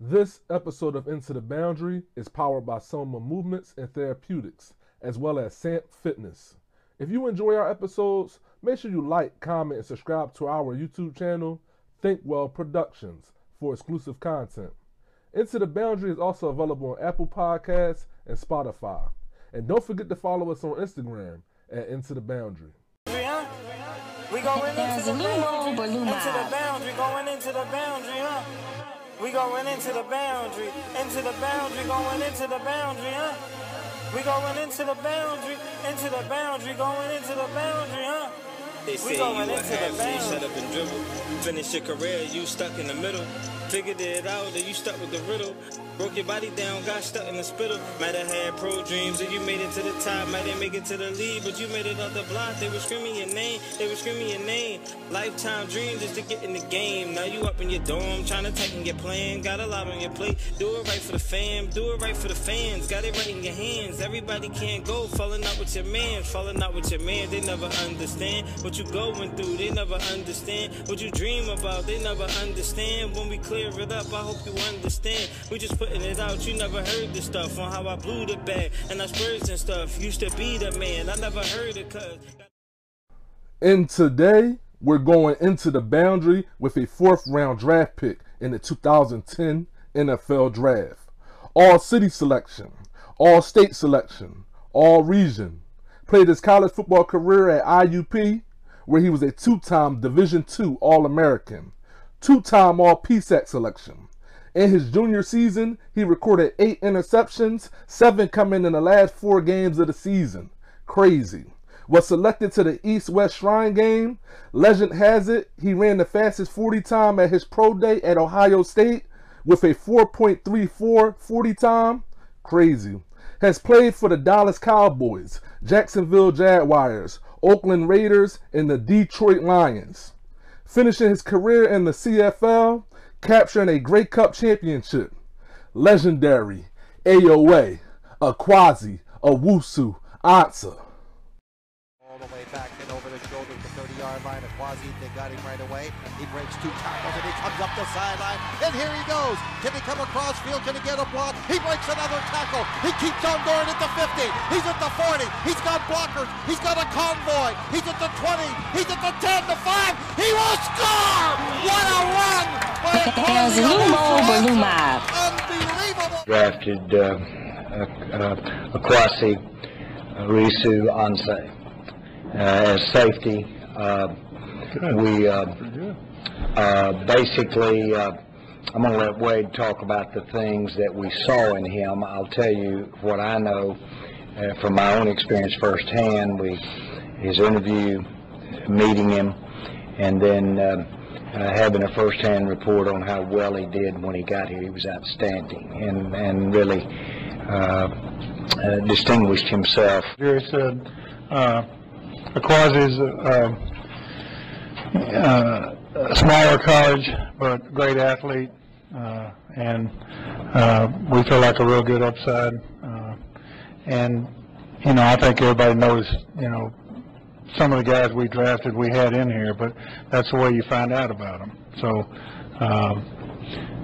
This episode of Into the Boundary is powered by Soma Movements and Therapeutics, as well as Sant Fitness. If you enjoy our episodes, make sure you like, comment, and subscribe to our YouTube channel, Think Well Productions, for exclusive content. Into the Boundary is also available on Apple Podcasts and Spotify. And don't forget to follow us on Instagram at Into the Boundary. We going into the boundary, into the boundary, going into the boundary, huh? We going into the boundary, into the boundary, going into the boundary, huh? We going into the boundary, into the boundary, going into the boundary, huh? They say you a half shut up and dribble. Finish your career, you stuck in the middle. Figured it out, that you stuck with the riddle. Broke your body down, got stuck in the spittle. Might have had pro dreams, and you made it to the top. Might have make it to the lead, but you made it off the block. They were screaming your name, they were screaming your name. Lifetime dreams is to get in the game. Now you up in your dorm, trying to tighten your plan. Got a lot on your plate. Do it right for the fam, do it right for the fans. Got it right in your hands. Everybody can't go falling out with your man, falling out with your man. They never understand what you going through. They never understand what you dream about. They never understand when we clear it up. I hope you understand. We just putting it out. You never heard the stuff on how I blew the bag and I spurs and stuff. Used to be the man. I never heard it cause. And today, we're going into the boundary with a fourth round draft pick in the 2010 NFL Draft. All city selection, all state selection, all region. Played his college football career at IUP, where he was a two time Division II All American, two time All PSAC selection. In his junior season, he recorded eight interceptions, seven coming in the last four games of the season. Crazy was selected to the East West Shrine game. Legend has it he ran the fastest 40 time at his pro day at Ohio State with a 4.34 40 time. Crazy. Has played for the Dallas Cowboys, Jacksonville Jaguars, Oakland Raiders, and the Detroit Lions. Finishing his career in the CFL, capturing a Grey Cup championship. Legendary, AOA, Akwasi, Owusu, Ansah. All the way back and over the shoulder at the 30-yard line. Akwasi, they got him right away. He breaks two tackles comes up the sideline. And here he goes. Can he come across field? Can he get a block? He breaks another tackle. He keeps on going at the 50. He's at the 40. He's got blockers. He's got a convoy. He's at the 20. He's at the 10, the 5. He will score! What a run by Akwasi. Unbelievable. drafted uh, uh, uh, Akwasi Risu Anse uh, as safety. Uh, we uh, uh, basically, uh, I'm going to let Wade talk about the things that we saw in him. I'll tell you what I know uh, from my own experience firsthand. We his interview, meeting him, and then. Uh, uh, having a first-hand report on how well he did when he got here. He was outstanding and, and really uh, uh, distinguished himself. Jerry said, uh, Akwasi's uh, uh, smaller college, but great athlete, uh, and uh, we feel like a real good upside. Uh, and you know, I think everybody knows, you know, some of the guys we drafted we had in here, but that's the way you find out about them. So um,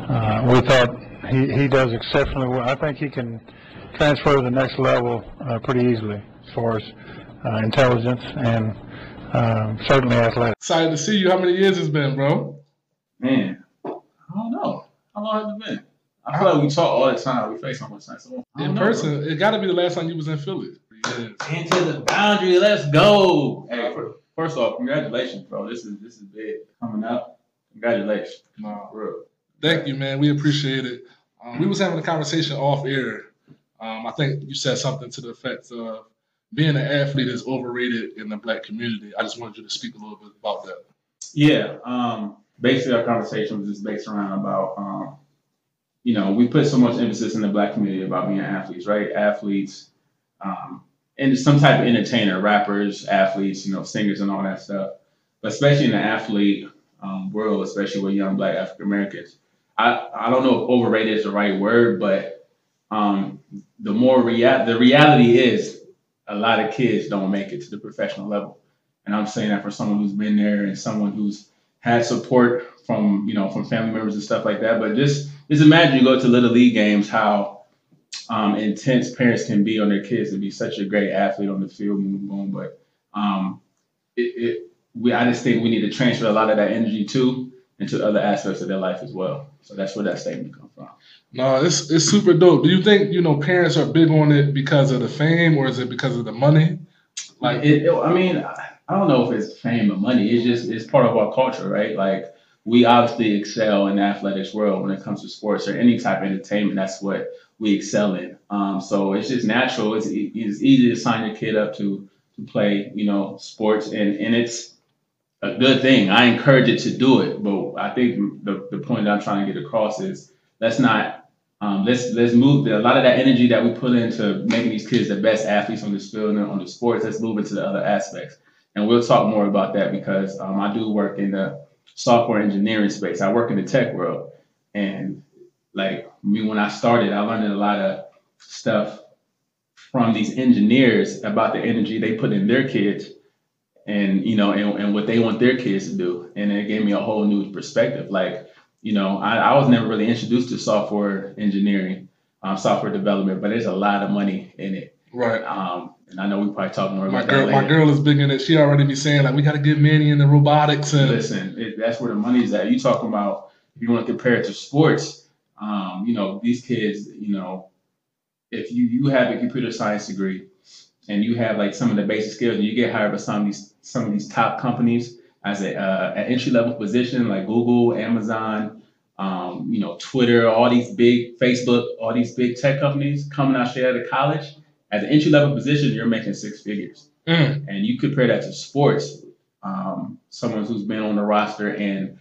uh, we thought he, he does exceptionally well. I think he can transfer to the next level uh, pretty easily as far as uh, intelligence and um, certainly athletic. Excited to see you. How many years it's been, bro? Man, I don't know. How long has it been? I feel like we talk all the time. We face all the time. So In know, person, it got to be the last time you was in Philly. Yes. Into the boundary. Let's go. Hey, first off, congratulations, bro. This is this is big coming up. Congratulations. No. For real. Thank you, man. We appreciate it. Um, we was having a conversation off air. Um, I think you said something to the effect of being an athlete is overrated in the black community. I just wanted you to speak a little bit about that. Yeah. Um, basically, our conversation was just based around about, um, you know, we put so much emphasis in the black community about being athletes, right? Athletes, um, and some type of entertainer, rappers, athletes, you know, singers, and all that stuff. But especially in the athlete um, world, especially with young black African Americans, I, I don't know if overrated is the right word, but um, the more rea- the reality is a lot of kids don't make it to the professional level. And I'm saying that for someone who's been there and someone who's had support from, you know, from family members and stuff like that. But just just imagine you go to little league games, how um, intense parents can be on their kids to be such a great athlete on the field, boom, boom. But um, it, it, we, I just think we need to transfer a lot of that energy too into other aspects of their life as well. So that's where that statement comes. No, it's it's super dope. Do you think you know parents are big on it because of the fame, or is it because of the money? Like, it, it, I mean, I don't know if it's fame or money. It's just it's part of our culture, right? Like we obviously excel in the athletics world when it comes to sports or any type of entertainment. That's what we excel in. Um, so it's just natural. It's, it's easy to sign your kid up to to play, you know, sports, and and it's a good thing. I encourage it to do it, but I think the the point that I'm trying to get across is let's not um, let's let's move the, a lot of that energy that we put into making these kids the best athletes on this field and on the sports. Let's move into the other aspects, and we'll talk more about that because um, I do work in the software engineering space. I work in the tech world, and like me when I started, I learned a lot of stuff from these engineers about the energy they put in their kids and you know and, and what they want their kids to do and it gave me a whole new perspective like you know i, I was never really introduced to software engineering um, software development but there's a lot of money in it right um, and i know we probably talk more my about girl, that my girl is big in it. She already be saying like we got to get Manny into robotics and Listen, it, that's where the money's at. You talking about if you want to compare it to sports, um, you know, these kids, you know, if you you have a computer science degree and you have like some of the basic skills and you get hired by some of these some of these top companies as a uh, an entry level position like Google, Amazon, um, you know, Twitter, all these big Facebook, all these big tech companies coming out straight out of college as an entry level position, you're making six figures Mm. and you compare that to sports, um, someone who's been on the roster and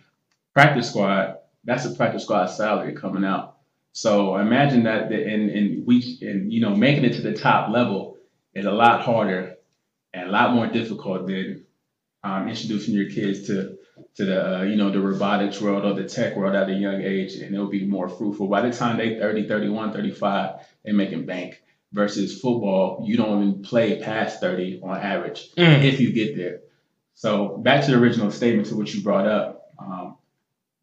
practice squad, that's a practice squad salary coming out. So imagine that, and and we and you know making it to the top level is a lot harder and a lot more difficult than um, introducing your kids to to the uh, you know the robotics world or the tech world at a young age, and it'll be more fruitful. By the time they 30, 31, 35, they're making bank. Versus football, you don't even play past 30 on average Mm. if you get there. So back to the original statement to what you brought up. Um,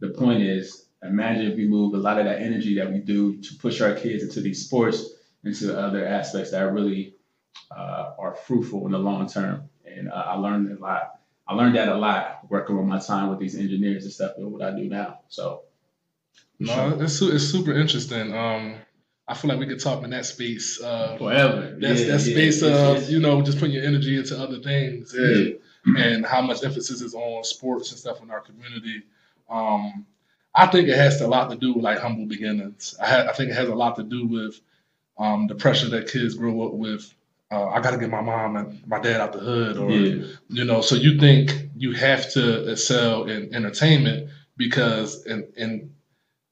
the point is, imagine if we move a lot of that energy that we do to push our kids into these sports, into other aspects that really uh, are fruitful in the long term. And uh, I learned a lot. I learned that a lot working with my time with these engineers and stuff and what I do now. So no, it's it's super interesting. Um, I feel like we could talk in that space. Uh, forever. that's Yeah, that yeah, space it's- of you know just putting your energy into other things and and how much emphasis is on sports and stuff in our community. Um, I think it has a lot to do with like humble beginnings. I, ha- I think it has a lot to do with um, the pressure that kids grow up with. Uh, I got to get my mom and my dad out the hood, or yeah. you know. So you think you have to excel in entertainment because in in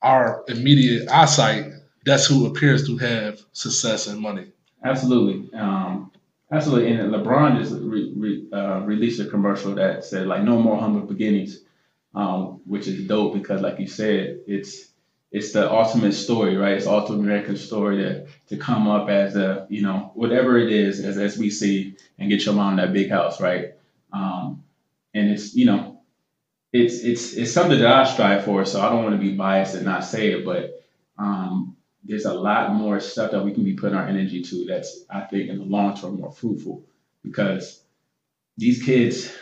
our immediate eyesight, that's who appears to have success and money. Absolutely. Um, absolutely. And LeBron just re, re, uh, released a commercial that said like no more humble beginnings, um, which is dope because like you said, it's it's the ultimate story, right? It's the ultimate American story to to come up as a you know whatever it is as as we see and get your mom that big house, right? Um, and it's you know it's it's it's something that I strive for. So I don't want to be biased and not say it, but um, there's a lot more stuff that we can be putting our energy to that's I think in the long term more fruitful because these kids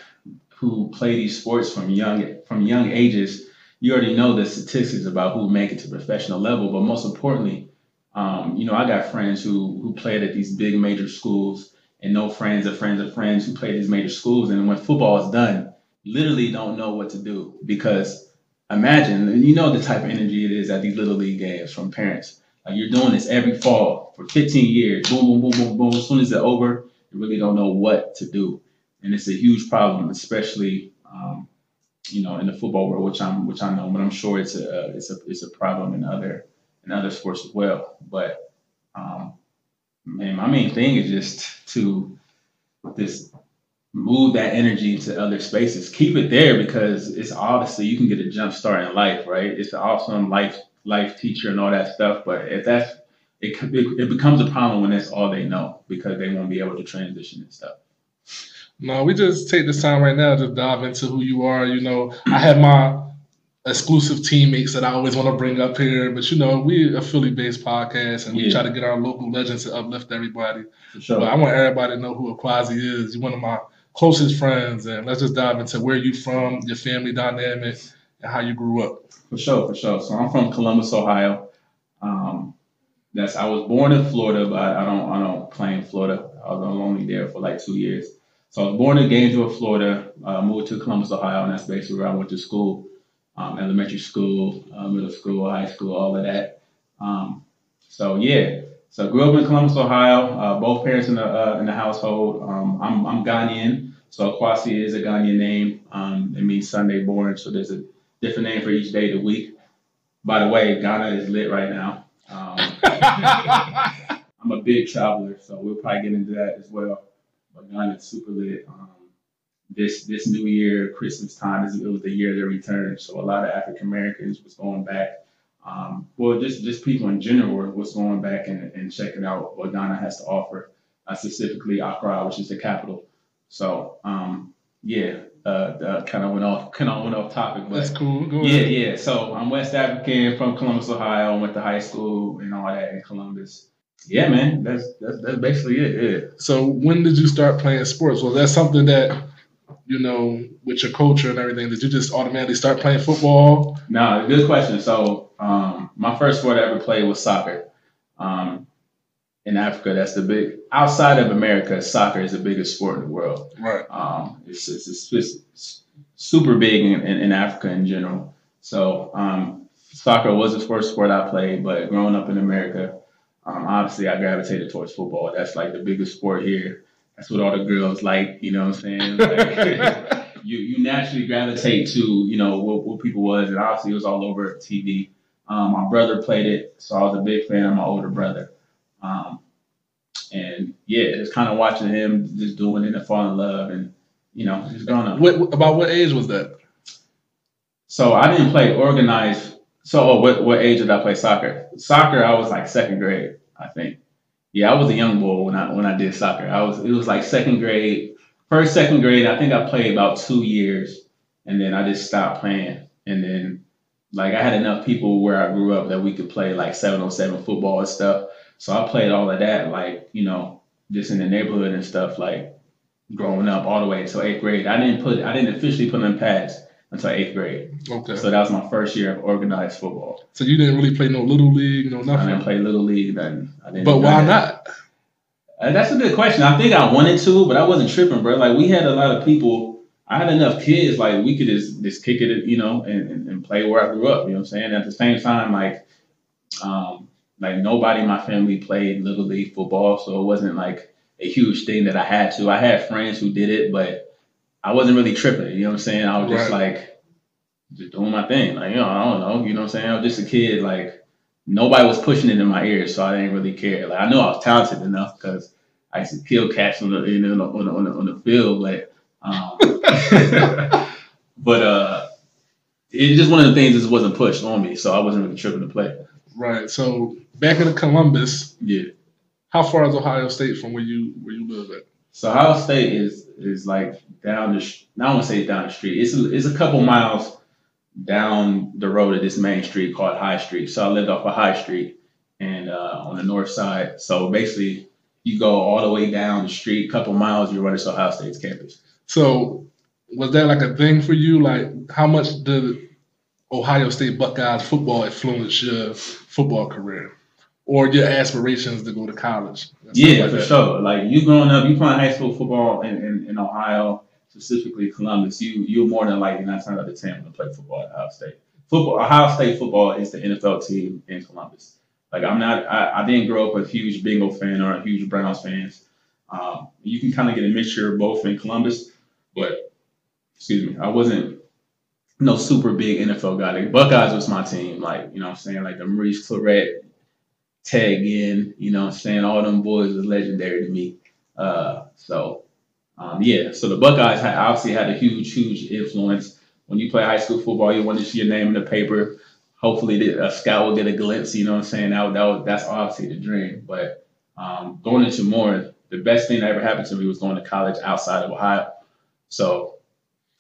who play these sports from young from young ages, you already know the statistics about who make it to professional level, but most importantly, um, you know, I got friends who who played at these big major schools and no friends of friends of friends who played these major schools and when football is done, literally don't know what to do because imagine you know the type of energy it is at these little league games from parents. Like you're doing this every fall for 15 years. Boom, boom, boom, boom, boom. As soon as it's over, you really don't know what to do, and it's a huge problem, especially um, you know in the football world, which I'm which I know, but I'm sure it's a it's a it's a problem in other in other sports as well. But um, man, my main thing is just to this move that energy to other spaces. Keep it there because it's obviously you can get a jump start in life, right? It's an awesome life life teacher and all that stuff. But if that's it, it, it becomes a problem when that's all they know because they won't be able to transition and stuff. No, we just take this time right now to dive into who you are. You know, I have my exclusive teammates that I always want to bring up here. But you know, we a Philly based podcast and we Yeah. try to get our local legends to uplift everybody. For sure. But I want everybody to know who Akwasi is. You're one of my closest friends, and let's just dive into where you from, your family dynamic, and how you grew up. For sure, for sure. So I'm from Columbus, Ohio. Um, that's I was born in Florida, but I don't I don't claim Florida. I was only there for like two years. So I was born in Gainesville, Florida. Uh, moved to Columbus, Ohio, and that's basically where I went to school, um, elementary school, uh, middle school, high school, all of that. Um, so yeah, so grew up in Columbus, Ohio. Uh, both parents in the uh, in the household. Um, I'm I'm Ghanaian, so Kwasi is a Ghanaian name. Um, it means Sunday born. So there's a different name for each day of the week. By the way, Ghana is lit right now. Um, I'm a big traveler, so we'll probably get into that as well. Is super lit. Um, this this New Year, Christmas time, is it was the year of their return. So a lot of African Americans was going back. Um, well, just just people in general was going back and, and checking out what Ghana has to offer, uh, specifically Accra, which is the capital. So um, yeah, uh, uh, kind of went off kind of went off topic, but That's cool. Go yeah, ahead. yeah. So I'm West African from Columbus, Ohio. Went to high school and all that in Columbus. Yeah, man. That's that's, that's basically it. Yeah. So when did you start playing sports? Was that something that you know, with your culture and everything, did you just automatically start playing football? No, good question. So um, my first sport I ever played was soccer. Um, in Africa, that's the big outside of America. Soccer is the biggest sport in the world. Right. Um, it's, it's, it's, it's super big in, in, in Africa in general. So um, soccer was the first sport I played, but growing up in America, um, obviously I gravitated towards football. That's like the biggest sport here. That's what all the girls like. You know what I'm saying? Like, you you naturally gravitate to you know what, what people was, and obviously it was all over TV. Um, my brother played it, so I was a big fan of my older brother. Um, and yeah, just kind of watching him just doing it and falling in love, and you know, just growing up. What about what age was that? So I didn't play organized. So oh, what what age did I play soccer? Soccer, I was like second grade, I think. Yeah, I was a young boy when I when I did soccer. I was it was like second grade, first second grade. I think I played about two years, and then I just stopped playing. And then like I had enough people where I grew up that we could play like seven on seven football and stuff. So I played all of that like you know just in the neighborhood and stuff like growing up all the way until eighth grade. I didn't put I didn't officially put in pads until eighth grade. Okay. So that was my first year of organized football. So you didn't really play no little league, no nothing. I didn't nothing. play little league. Then I didn't. But why that. not? Uh, that's a good question. I think I wanted to, but I wasn't tripping, bro. Like we had a lot of people. I had enough kids. Like we could just just kick it, you know, and, and, and play where I grew up. You know what I'm saying? At the same time, like, um, like nobody in my family played little league football, so it wasn't like a huge thing that I had to. I had friends who did it, but I wasn't really tripping. You know what I'm saying? I was just Right. like just doing my thing. Like, you know, I don't know. You know what I'm saying? I was just a kid. Like, nobody was pushing it in my ears, so I didn't really care. Like, I knew I was talented enough because I used to kill cats on the, you know, on the, on the, on the field. But, um, but uh, it's just one of the things that wasn't pushed on me, so I wasn't really tripping to play. Right. So back in Columbus, Yeah. how far is Ohio State from where you where you live at? So Ohio State is is like down the. sh- I don't want to say down the street. It's a, it's a couple miles down the road of this main street called High Street. So I lived off of High Street and uh, on the north side. So basically, you go all the way down the street, couple miles, you're running to Ohio State's campus. So was that like a thing for you? Like how much did Ohio State Buckeyes football influence your football career? Or your aspirations to go to college? Yeah, like for that? sure. Like you growing up, you playing high school football in, in, in Ohio, specifically Columbus, you you're more than likely nine times out of ten to play football at Ohio State. Football Ohio State football is the NFL team in Columbus. Like I'm not I, I didn't grow up a huge Bengal fan or a huge Browns fans. Um, you can kind of get a mixture of both in Columbus, but excuse me, I wasn't no super big NFL guy. Like Buckeyes was my team. Like, you know what I'm saying? Like the Maurice Clarett, Ted Ginn, you know what I'm saying? All them boys was legendary to me. Uh, so, um, yeah, so the Buckeyes had, obviously had a huge, huge influence. When you play high school football, you want to see your name in the paper. Hopefully, the, a scout will get a glimpse. You know what I'm saying? That, that was, that's obviously the dream. But um, going into more, the best thing that ever happened to me was going to college outside of Ohio. So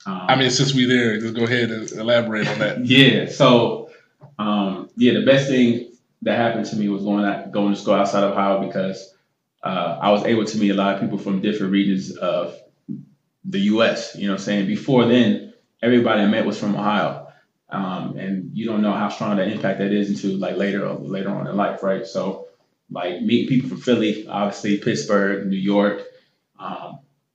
Um, I mean, since we there, just go ahead and elaborate on that. yeah. So, um, yeah, the best thing that happened to me was going out, going to school outside of Ohio because uh, I was able to meet a lot of people from different regions of the U.S. You know, what I'm saying before then, everybody I met was from Ohio, um, and you don't know how strong that impact that is until like later later on in life, right? So, like meeting people from Philly, obviously Pittsburgh, New York.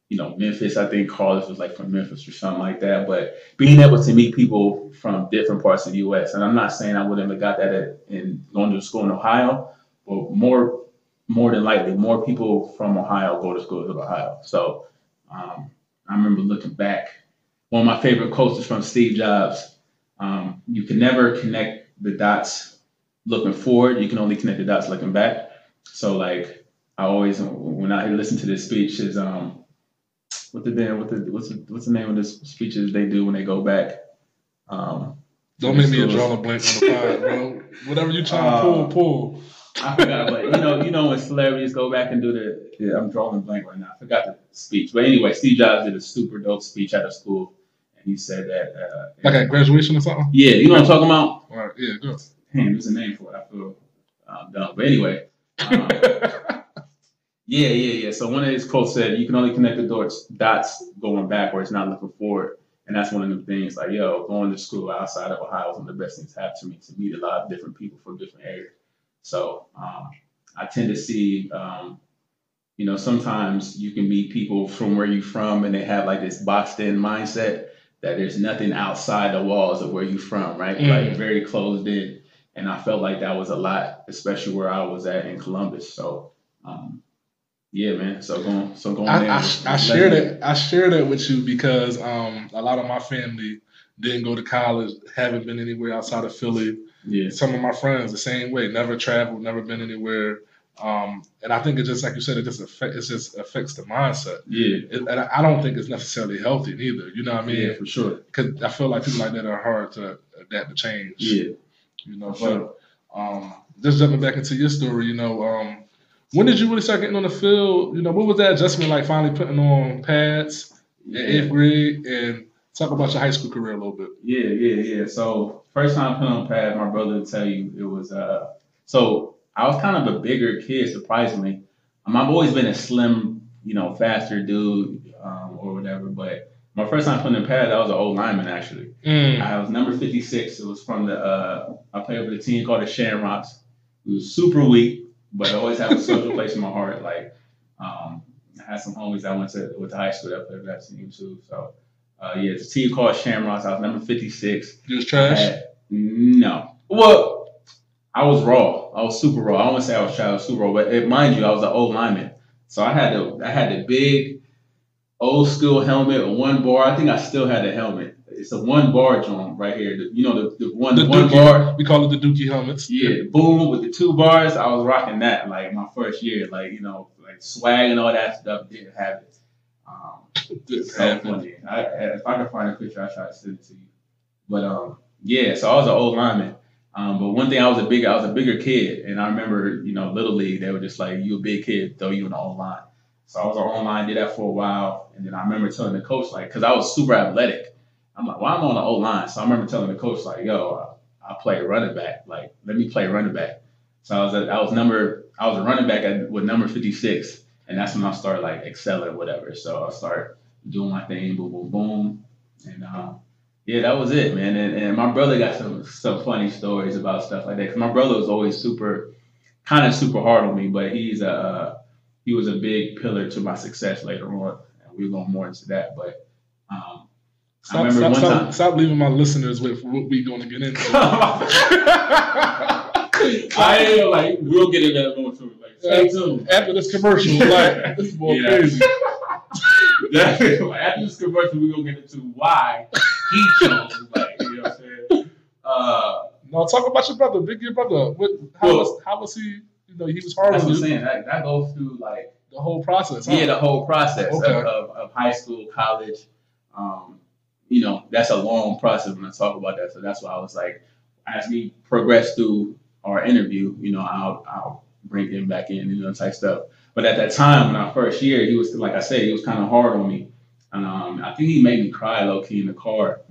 You know, Memphis, I think Carlos was like from Memphis or something like that. But being able to meet people from different parts of the U.S. and I'm not saying I wouldn't have got that at, in going to school in Ohio, but more more than likely, more people from Ohio go to school in Ohio. So um, I remember looking back. One of my favorite quotes is from Steve Jobs. Um, you can never connect the dots looking forward. You can only connect the dots looking back. So like I always when I listen to this speech is um what the damn what the what's the, what's the name of this speeches they do when they go back. Um, Don't make me a draw a blank on the pod, bro. Whatever you trying to pull, Uh, pull. I forgot, but you know, you know when celebrities go back and do the, yeah, I'm drawing a blank right now. I forgot the speech, but anyway, Steve Jobs did a super dope speech at a school, and he said that, uh, Like at graduation or something? yeah, you know what I'm talking about. All right, yeah, good. Damn, there's a name for it. I feel um, dumb, but anyway, um, yeah, yeah, yeah. So one of his quotes said, "You can only connect the dots, dots going backwards, not looking forward." And that's one of the things. Like, yo, going to school outside of Ohio is one of the best things to happen to me to meet a lot of different people from different areas. So um, I tend to see, um, you know, sometimes you can meet people from where you're from, and they have like this boxed in mindset that there's nothing outside the walls of where you're from, right? Mm. Like very closed in. And I felt like that was a lot, especially where I was at in Columbus. So, um, yeah, man. So going, so going I. I, was- I share that I share that with you because um, a lot of my family didn't go to college, haven't been anywhere outside of Philly. Yeah, Some of my friends the same way, never traveled, never been anywhere. Um, and I think it just like you said, it just affect, it just affects the mindset. yeah, It, and I I don't think it's necessarily healthy neither. You know what I mean? yeah, for sure. Because I feel like people like that are hard to adapt to change. Yeah, You know, For sure. but um, just jumping back into your story, you know, um, when did you really start getting on the field? You know, what was that adjustment like? Finally putting on pads in eighth grade, and talk about your high school career a little bit. Yeah, yeah, yeah. So first time putting on pads, my brother would tell you it was uh so I was kind of a bigger kid, surprisingly. Um, I've always been a slim, you know, faster dude, um, or whatever, but my first time putting in pads, I was an old lineman actually. I was number 56. It was from the uh I played with a team called the Shamrocks. It was super weak, but I always have a special place in my heart. Like um I had some homies that went to with the high school that played that team too. So uh, yeah, it's a team called Shamrocks. I was number 56. You was trash. had- no. Well, I was raw. I was super raw. I don't want to say I was shy. I was super raw, but it, mind you, I was an old lineman. So I had the I had the big old school helmet, one bar. I think I still had the helmet. It's a one bar joint right here. The, you know the, the one The one Dookie, bar. we call it the Dookie helmets. Yeah, boom with the two bars. I was rocking that like my first year. Like you know, like swag and all that stuff. Didn't have it. Um, Didn't so funny. I, if I can find a picture, I try to send it to you. But um, yeah. So I was an old lineman. Um, but one thing, I was a bigger, I was a bigger kid, and I remember, you know, little league, they were just like, "You a big kid, throw you in the O line." So I was on line, did that for a while, and then I remember telling the coach, like, because I was super athletic, I'm like, "Why am on the O line?" So I remember telling the coach, like, "Yo, I, I play running back. Like, let me play running back." So I was, at, I was number, I was a running back at, with number 56, and that's when I started like excelling, or whatever. So I started doing my thing, boom, boom, boom, and um, yeah, that was it, man. And, and my brother got some some funny stories about stuff like that. Cause my brother was always super, kind of super hard on me, but he's a uh, he was a big pillar to my success later on, and we're going more into that. But um, Stop, stop, stop, stop leaving my listeners with what we're going to get into. I am like we'll get into that more soon. Like stay tuned. After this commercial, like this is more Yeah. crazy. After this commercial, we're gonna get into why he chose. Like you know what I'm saying. Uh, No, talk about your brother, big your brother. What, how Well- was how was he? You know, he was hard that's what I'm saying. That, that goes through like the whole process. Huh? yeah, the whole process Okay. of, of, of high school, college. Um, you know, that's a long process when I talk about that. So that's why I was like, as we progress through our interview, you know, I'll I'll bring him back in, you know, type stuff. But at that time, when our first year, he was like I said, he was kind of hard on me. And um, I think he made me cry low key in the car.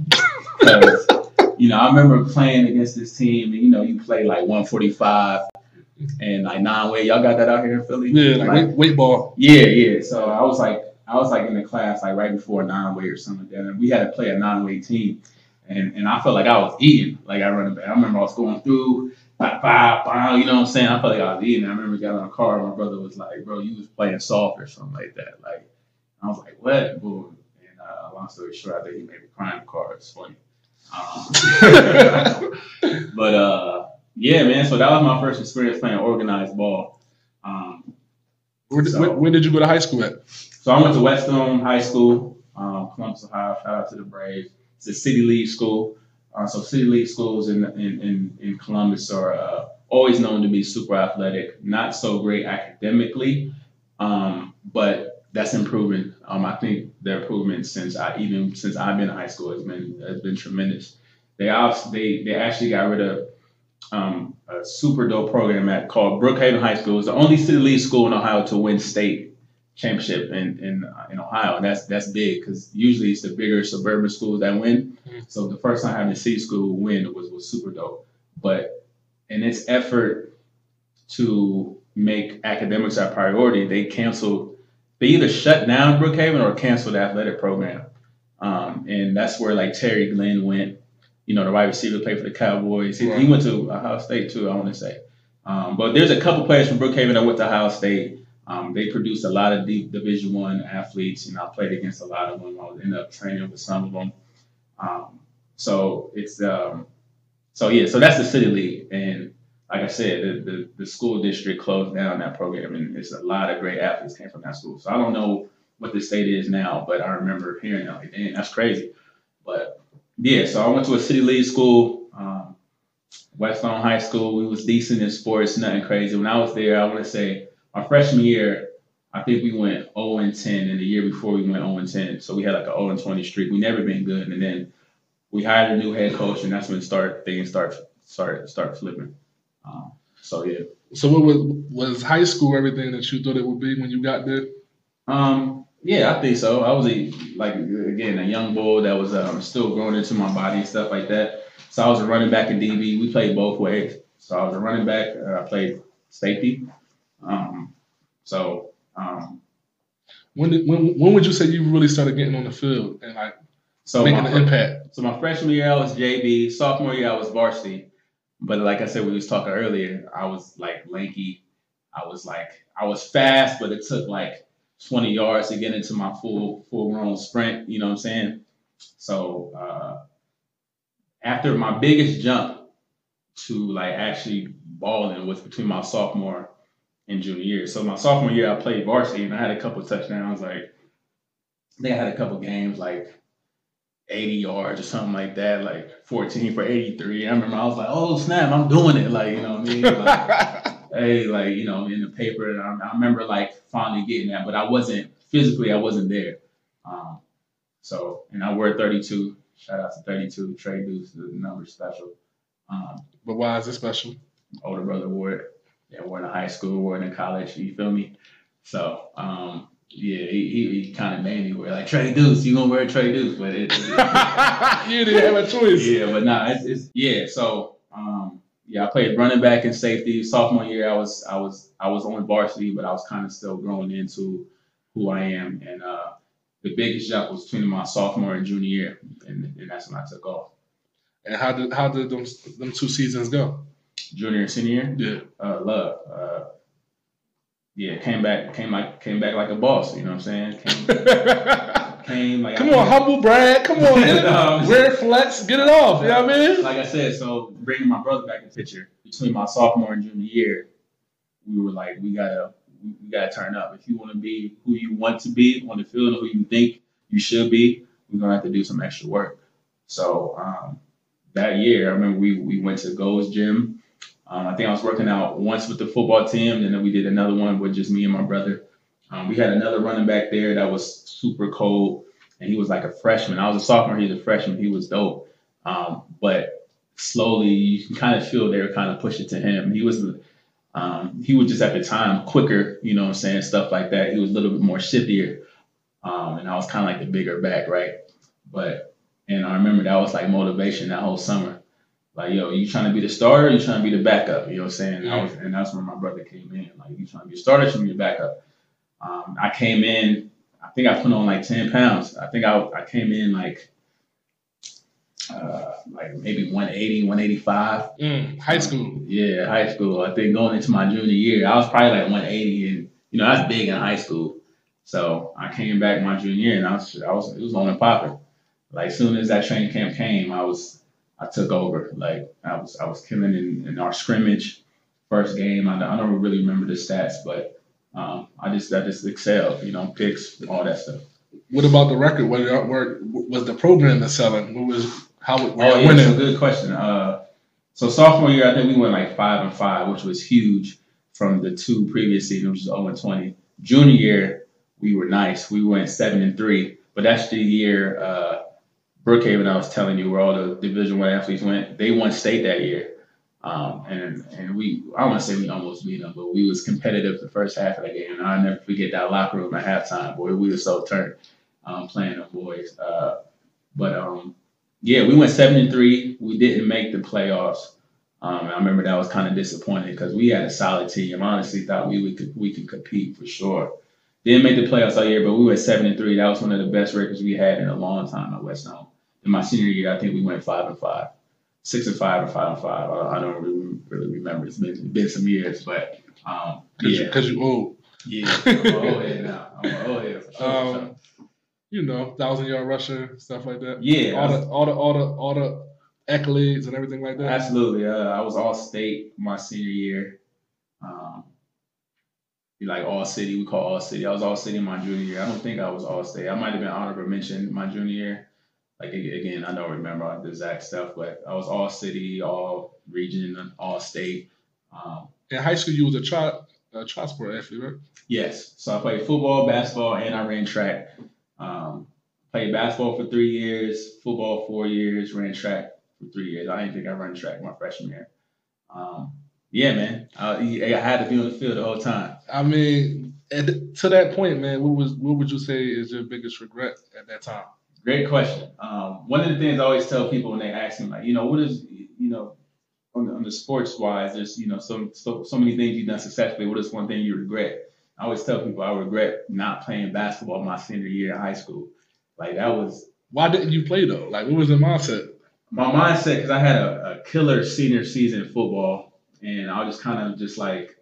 you know, I remember playing against this team, and you know, you play like 145 and like nine weight. Y'all got that out here in Philly? Yeah, like, weight, weight ball. Yeah, yeah. So I was like, I was like in the class like right before nine weight or something like that, and we had to play a nine weight team, and and I felt like I was eating. Like I run back. I remember I was going through. Bah, bah, bah, you know what I'm saying? I felt like I was eating. I remember got on a car. My brother was like, "Bro, you was playing soft or something like that." Like, I was like, "What?" Boom. And uh, long story short, I think he made me cry in the car. It's funny. Um, but uh, yeah, man. So that was my first experience playing organized ball. Um, Where, did- So- where, where did you go to high school at? So I went to Whetstone High School, um, Columbus, Ohio. Shout out to the Braves. It's a city league school. Uh, so city league schools in in, in, in Columbus are uh, always known to be super athletic, not so great academically, um, but that's improving. Um, I think the improvement since I even since I've been in high school has been has been tremendous. They also, they they actually got rid of um, a super dope program at called Brookhaven High School. It's the only city league school in Ohio to win state championship in in, in Ohio. And that's that's big because usually it's the bigger suburban schools that win. So the first time having a city school win was was super dope. But in its effort to make academics a priority, they canceled. They either shut down Brookhaven or canceled the athletic program. Um, and that's where like Terry Glenn went. You know, the wide receiver played for the Cowboys. He, he went to Ohio State too. I want to say. Um, but there's a couple players from Brookhaven that went to Ohio State. Um, they produced a lot of deep Division One athletes, and I played against a lot of them. I ended up training with some of them. Um, so it's um, so yeah, so that's the city league, and like I said, the, the the school district closed down that program, and it's a lot of great athletes came from that school. So I don't know what the state is now, but I remember hearing that like, damn, that's crazy. But yeah, so I went to a city league school. Um, High School. We was decent in sports, nothing crazy. When I was there, I want to say my freshman year, I think we went 0 and 10, and the year before we went 0 and 10. So we had like a 0 and 20 streak. We never been good, and then we hired a new head coach, and that's when start things start start start flipping. Um, so yeah. So what was was high school everything that you thought it would be when you got there? Um, yeah, I think so. I was a like again a young bull that was um, still growing into my body and stuff like that. So I was a running back in DB. We played both ways. So I was a running back. Uh, I played safety. Um, so um, When did when when would you say you really started getting on the field and like so making my, an impact? so my freshman year I was JV. Sophomore year I was varsity. But like I said, we was talking earlier. I was like lanky. I was like I was fast, but it took like 20 yards to get into my full full grown sprint. You know what I'm saying? So uh, after my biggest jump to like actually balling was between my sophomore and junior year. So my sophomore year I played varsity and I had a couple touchdowns. Like I think I had a couple games like 80 yards or something like that, like 14 for 83. I remember I was like, oh snap, I'm doing it. Like, you know what I mean? Like, hey, like, you know, in the paper. And I, I remember like finally getting that, but I wasn't physically, I wasn't there. Um, so, and I wear 32. Shout out to 32. Trey Deuce, the number special. Um, But why is it special? older brother wore it. Yeah, wore in high school, wore it in college. You feel me? So, um, yeah, he, he, he kind of made me wear like Trey Deuce. You gonna wear Trey Deuce, but it, you didn't have a choice. yeah, but nah, it's, it's yeah. So um, yeah, I played running back and safety. Sophomore year, I was I was I was on varsity, but I was kind of still growing into who I am. And uh, the biggest jump was between my sophomore and junior year, and, and that's when I took off. And how did how did them them two seasons go? Junior and senior year, Yeah. uh, love. Uh, yeah, came back, came like came back like a boss. You know what I'm saying? Came, came like Come on, humble brag. Come on, hit wear flex, get it off. You know what I mean? like I said, so bringing my brother back in the picture between my sophomore and junior year, we were like, we gotta, we we gotta turn up. If you want to be who you want to be on the field and who you think you should be, we're gonna have to do some extra work. So um, that year, I remember we we went to Gold's Gym. Um, I think I was working out once with the football team, and then we did another one with just me and my brother. Um, we had another running back there that was super cold, and he was like a freshman. I was a sophomore, he was a freshman. He was dope. Um, but slowly, you can kind of feel they were kind of pushing to him. He was, um, he was just at the time quicker, you know what I'm saying, stuff like that. He was a little bit more shiftier. um, and I was kind of like the bigger back, right? But and I remember that was like motivation that whole summer. Like, yo, you trying to be the starter? You trying to be the backup? You know what I'm saying? I was, and that's when my brother came in. Like, you trying to be a starter? You trying to be a backup? Um, I came in. I think I put on like ten pounds. I think I I came in like uh, like maybe 180, 185. Mm, high school. Yeah, high school. I think going into my junior year, I was probably like 180, and you know that's big in high school. So I came back my junior year, and I was I was it was on and popping. Like soon as that training camp came, I was I took over. Like I was I was killing in, in our scrimmage first game. I, I don't really remember the stats, but um, I just I just excelled. You know, picks, all that stuff. What about the record? What where, was the program that's selling? What was how were Oh yeah, winning? good question. Uh, so sophomore year, I think we went like five and five, which was huge from the two previous seasons, which was 0 and 20. Junior year, we were nice. We went seven and three, but that's the year uh, Brookhaven. I was telling you where all the Division One athletes went. They won state that year, um, and and we I want to say we almost beat them, but we was competitive the first half of the game. And I'll never forget that locker room at halftime. Boy, we were so turned um, playing them boys. Uh, but um, yeah, we went seven and three. We didn't make the playoffs. Um, I remember that was kind of disappointing because we had a solid team. I honestly thought we would we could compete for sure. Didn't make the playoffs all year, but we went seven and three. That was one of the best records we had in a long time at West. In my senior year, I think we went five and five, six and five or five and five. I, I don't really, really remember. It's been, it's been some years, but um, Cause, yeah, you, Cause you old. yeah. I'm old head now. I'm old head. Um, you know, thousand yard rusher, stuff like that. Yeah, All the all the all the all the accolades and everything like that. Absolutely. Uh, I was all state my senior year. Um, be like all city, we call all city. I was all city my junior year. I don't think I was all state. I might have been honorable mention my junior year. Like again, I don't remember the exact stuff, but I was all city, all region, all state. Um, In high school, you was a tri a tri sport athlete, right? yes, so I played football, basketball, and I ran track. Um, played basketball for three years, football four years, ran track for three years. I didn't think I ran track my freshman year. Um, yeah, man, I, I had to be on the field the whole time. I mean, at, to that point, man, what was what would you say is your biggest regret at that time? Great question. Um, one of the things I always tell people when they ask me, like, you know, what is, you know, on the, on the sports wise, there's, you know, so, so so many things you've done successfully. What is one thing you regret? I always tell people I regret not playing basketball my senior year in high school. Like that was Why didn't you play though? Like, what was the mindset? my mindset because I had a, a killer senior season in football, and I was just kind of just like,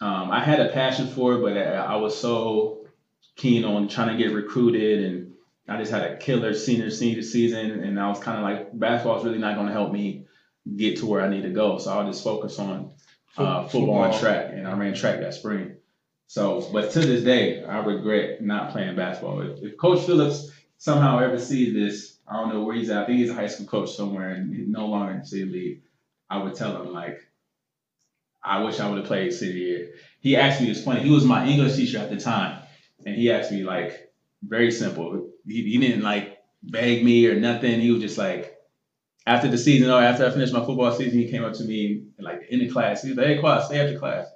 um, I had a passion for it, but I, I was so keen on trying to get recruited, and I just had a killer senior senior season, and I was kind of like, basketball is really not going to help me get to where I need to go, so I'll just focus on uh, Fo- football and track, and I ran track that spring. So, but to this day, I regret not playing basketball. If, if Coach Phillips somehow ever sees this, I don't know where he's at. I think he's a high school coach somewhere and he's no longer in city league. I would tell him like, I wish I would have played city year. He asked me, it's funny. He was my English teacher at the time, and he asked me like, very simple. He, he didn't like beg me or nothing. He was just like, after the season, or after I finished my football season, he came up to me like in the class. He was like, "Hey, class, stay after class."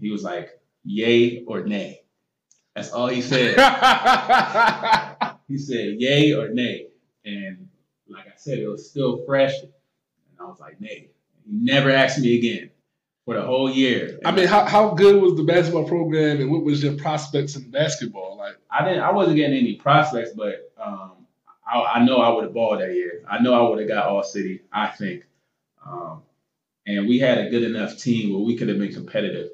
He was like, "Yay or nay." That's all he said. he said yay or nay. And like I said, it was still fresh. And I was like, nay. He never asked me again for the whole year. I mean, how, how good was the basketball program, and what was your prospects in basketball? Like, I didn't I wasn't getting any prospects, but um, I, I know I would have balled that year. I know I would have got all city, I think. Um, and we had a good enough team where we could have been competitive.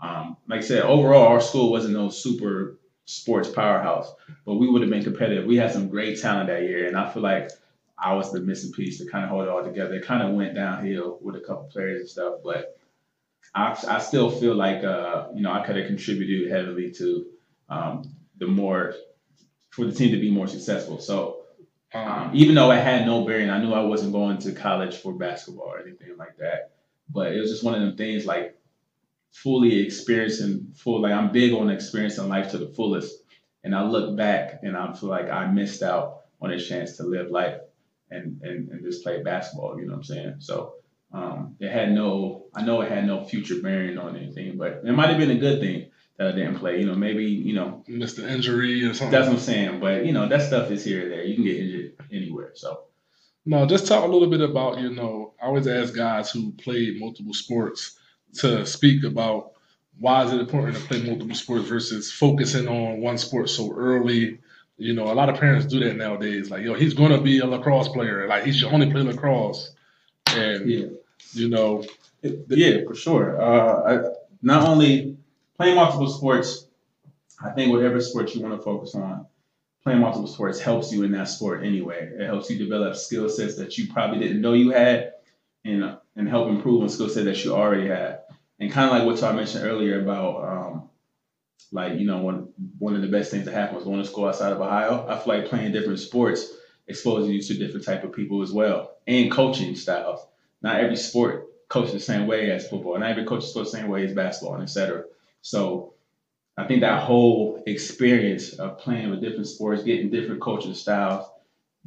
Um, like I said, overall, our school wasn't no super sports powerhouse, but we would have been competitive. We had some great talent that year, and I feel like I was the missing piece to kind of hold it all together. It kind of went downhill with a couple players and stuff, but I, I still feel like uh, you know I could have contributed heavily to um, the more for the team to be more successful. So um, um, even though I had no bearing, I knew I wasn't going to college for basketball or anything like that. But it was just one of them things like fully experiencing full like I'm big on experiencing life to the fullest. And I look back and I feel like I missed out on a chance to live life and, and, and just play basketball, you know what I'm saying? So um, it had no I know it had no future bearing on anything, but it might have been a good thing that I didn't play. You know, maybe you know Missed the injury or something. that's what I'm saying. But you know, that stuff is here or there. You can get injured anywhere. So No, just talk a little bit about, you know, I always ask guys who played multiple sports to speak about why is it important to play multiple sports versus focusing on one sport so early. You know, a lot of parents do that nowadays. Like, yo, he's gonna be a lacrosse player. Like he should only play lacrosse. And yeah. You know, Yeah, for sure. Uh, I, not only playing multiple sports, I think whatever sport you want to focus on, playing multiple sports helps you in that sport anyway. It helps you develop skill sets that you probably didn't know you had, and and help improve on skill sets that you already had. And kind of like what y'all mentioned earlier about, um, like you know, one one of the best things that happened was going to school outside of Ohio. I feel like playing different sports exposes you to different type of people as well, and coaching styles. Not every sport coached the same way as football. And not every coach is coached the same way as basketball, and et cetera. So I think that whole experience of playing with different sports, getting different coaching styles,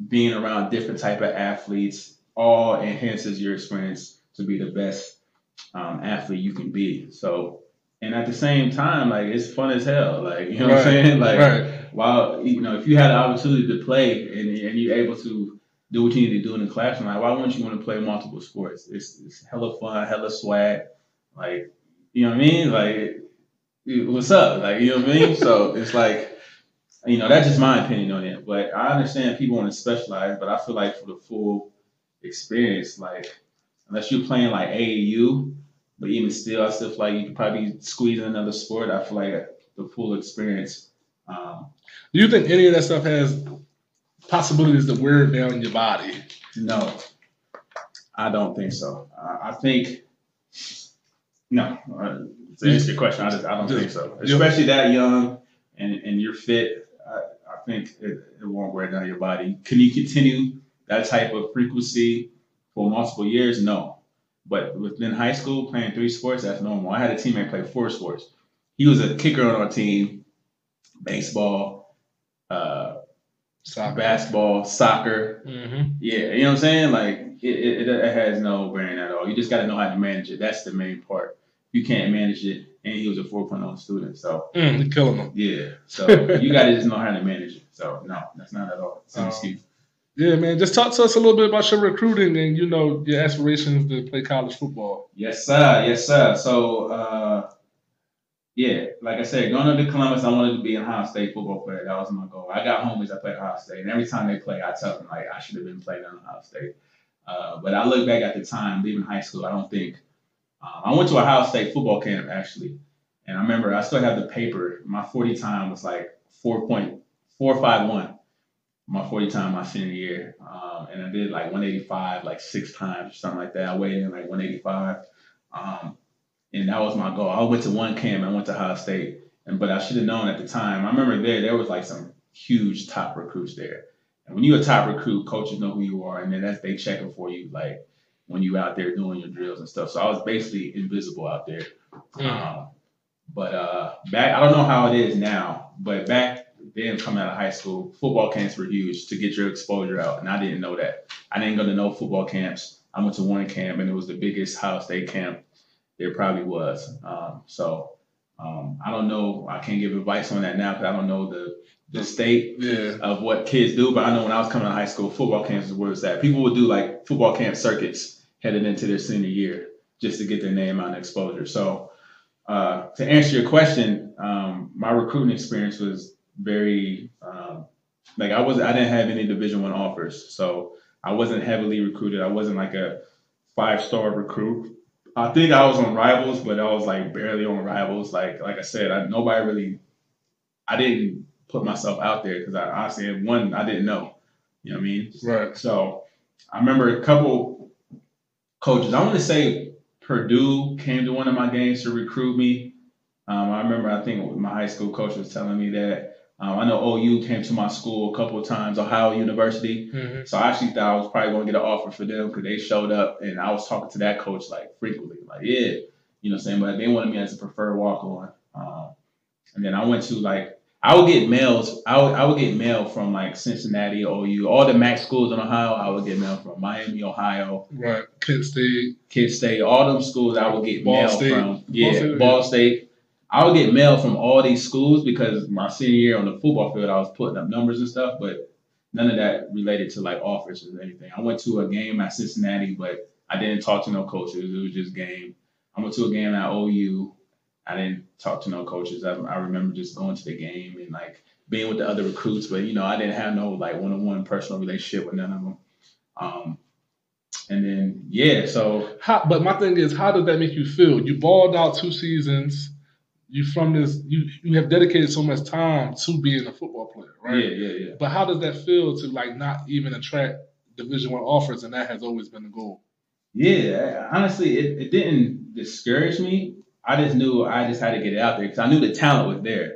being around different type of athletes, all enhances your experience to be the best um, athlete you can be. So, and at the same time, like it's fun as hell. Like you know what I'm saying? Like right. while you know, if you had the opportunity to play and, and you're able to do what you need to do in the classroom, like why wouldn't you want to play multiple sports? It's, it's hella fun, hella swag. Like you know what I mean? Like what's up? Like you know what I mean? So it's like you know that's just my opinion on it. But I understand people want to specialize, but I feel like for the full experience, like unless you're playing like AAU, but even still, I still feel like you could probably squeeze in another sport. I feel like the full experience. Um, do you think any of that stuff has possibilities to wear down your body? No, I don't think so. I, I think no. Uh, to answer your question, I, just, I don't think so. Especially that young and and you're fit. I, I think it, it won't wear down your body. Can you continue that type of frequency for multiple years? No. But within high school, playing three sports, that's normal. I had a teammate play four sports. He was a kicker on our team, baseball, uh, Soccer. basketball, soccer, Mm-hmm. yeah, you know what I'm saying? Like it, it, it has no bearing at all. You just got to know how to manage it. That's the main part. You can't manage it, and he was a 4.0 student, so Mm, killing them. yeah. So you got to just know how to manage it. So no, that's not at all. It's an Um, excuse. Yeah, man. Just talk to us a little bit about your recruiting and you know your aspirations to play college football. Yes, sir. Yes, sir. So uh, yeah, like I said, going up to Columbus, I wanted to be an Ohio State football player. That was my goal. I got homies that played Ohio State, and every time they play, I tell them like I should have been playing at Ohio State. Uh, but I look back at the time, leaving high school, I don't think um, I went to Ohio State football camp actually, and I remember I still have the paper. My 40 time was like 4.451. My 40 time my senior year, um, and I did like 185 like six times or something like that. I weighed in like 185. Um, and that was my goal. I went to one camp. I went to Ohio State, and but I should have known at the time. I remember there there was like some huge top recruits there, and when you're a top recruit, coaches know who you are, and then that's they checking for you like when you out there doing your drills and stuff. So I was basically invisible out there. Um, but uh, back I don't know how it is now, but back then coming out of high school, football camps were huge to get your exposure out, and I didn't know that. I didn't go to no football camps. I went to one camp, and it was the biggest Ohio State camp there probably was. Um, so um, I don't know. I can't give advice on that now because I don't know the the state Yeah. of what kids do. But I know when I was coming to high school, football camps is where it's at. People would do like football camp circuits headed into their senior year just to get their name out and exposure. So uh, to answer your question, um, my recruiting experience was very um, like I was I didn't have any Division One offers, so I wasn't heavily recruited. I wasn't like a five star recruit. I think I was on Rivals, but I was like barely on Rivals. Like like I said, I, nobody really. I didn't put myself out there because I honestly one I didn't know. You know what I mean? Right. So I remember a couple coaches. I want to say Purdue came to one of my games to recruit me. Um, I remember I think my high school coach was telling me that. Um, I know OU came to my school a couple of times, Ohio University. Mm-hmm. So I actually thought I was probably going to get an offer for them because they showed up and I was talking to that coach like frequently, like, yeah, you know what I'm saying? But they wanted me as a preferred walk on. Um, and then I went to like, I would get mails. I would, I would get mail from like Cincinnati, OU, all the MAC schools in Ohio. I would get mail from Miami, Ohio, Right. Kent State. Kid State, all them schools. I would get Ball mail State. from. Ball Yeah, State, Ball. State. I would get mail from all these schools because my senior year on the football field, I was putting up numbers and stuff, but none of that related to like offers or anything. I went to a game at Cincinnati, but I didn't talk to no coaches. It was just game. I went to a game at OU. I didn't talk to no coaches. I, I remember just going to the game and like being with the other recruits, but you know, I didn't have no like one-on-one personal relationship with none of them. Um, and then yeah, so How, but my thing is, how does that make you feel? You balled out two seasons. You from this. You you have dedicated so much time to being a football player, right? yeah, yeah, yeah. But how does that feel to like not even attract Division One offers, and that has always been the goal? Yeah, honestly, it, it didn't discourage me. I just knew I just had to get it out there because I knew the talent was there.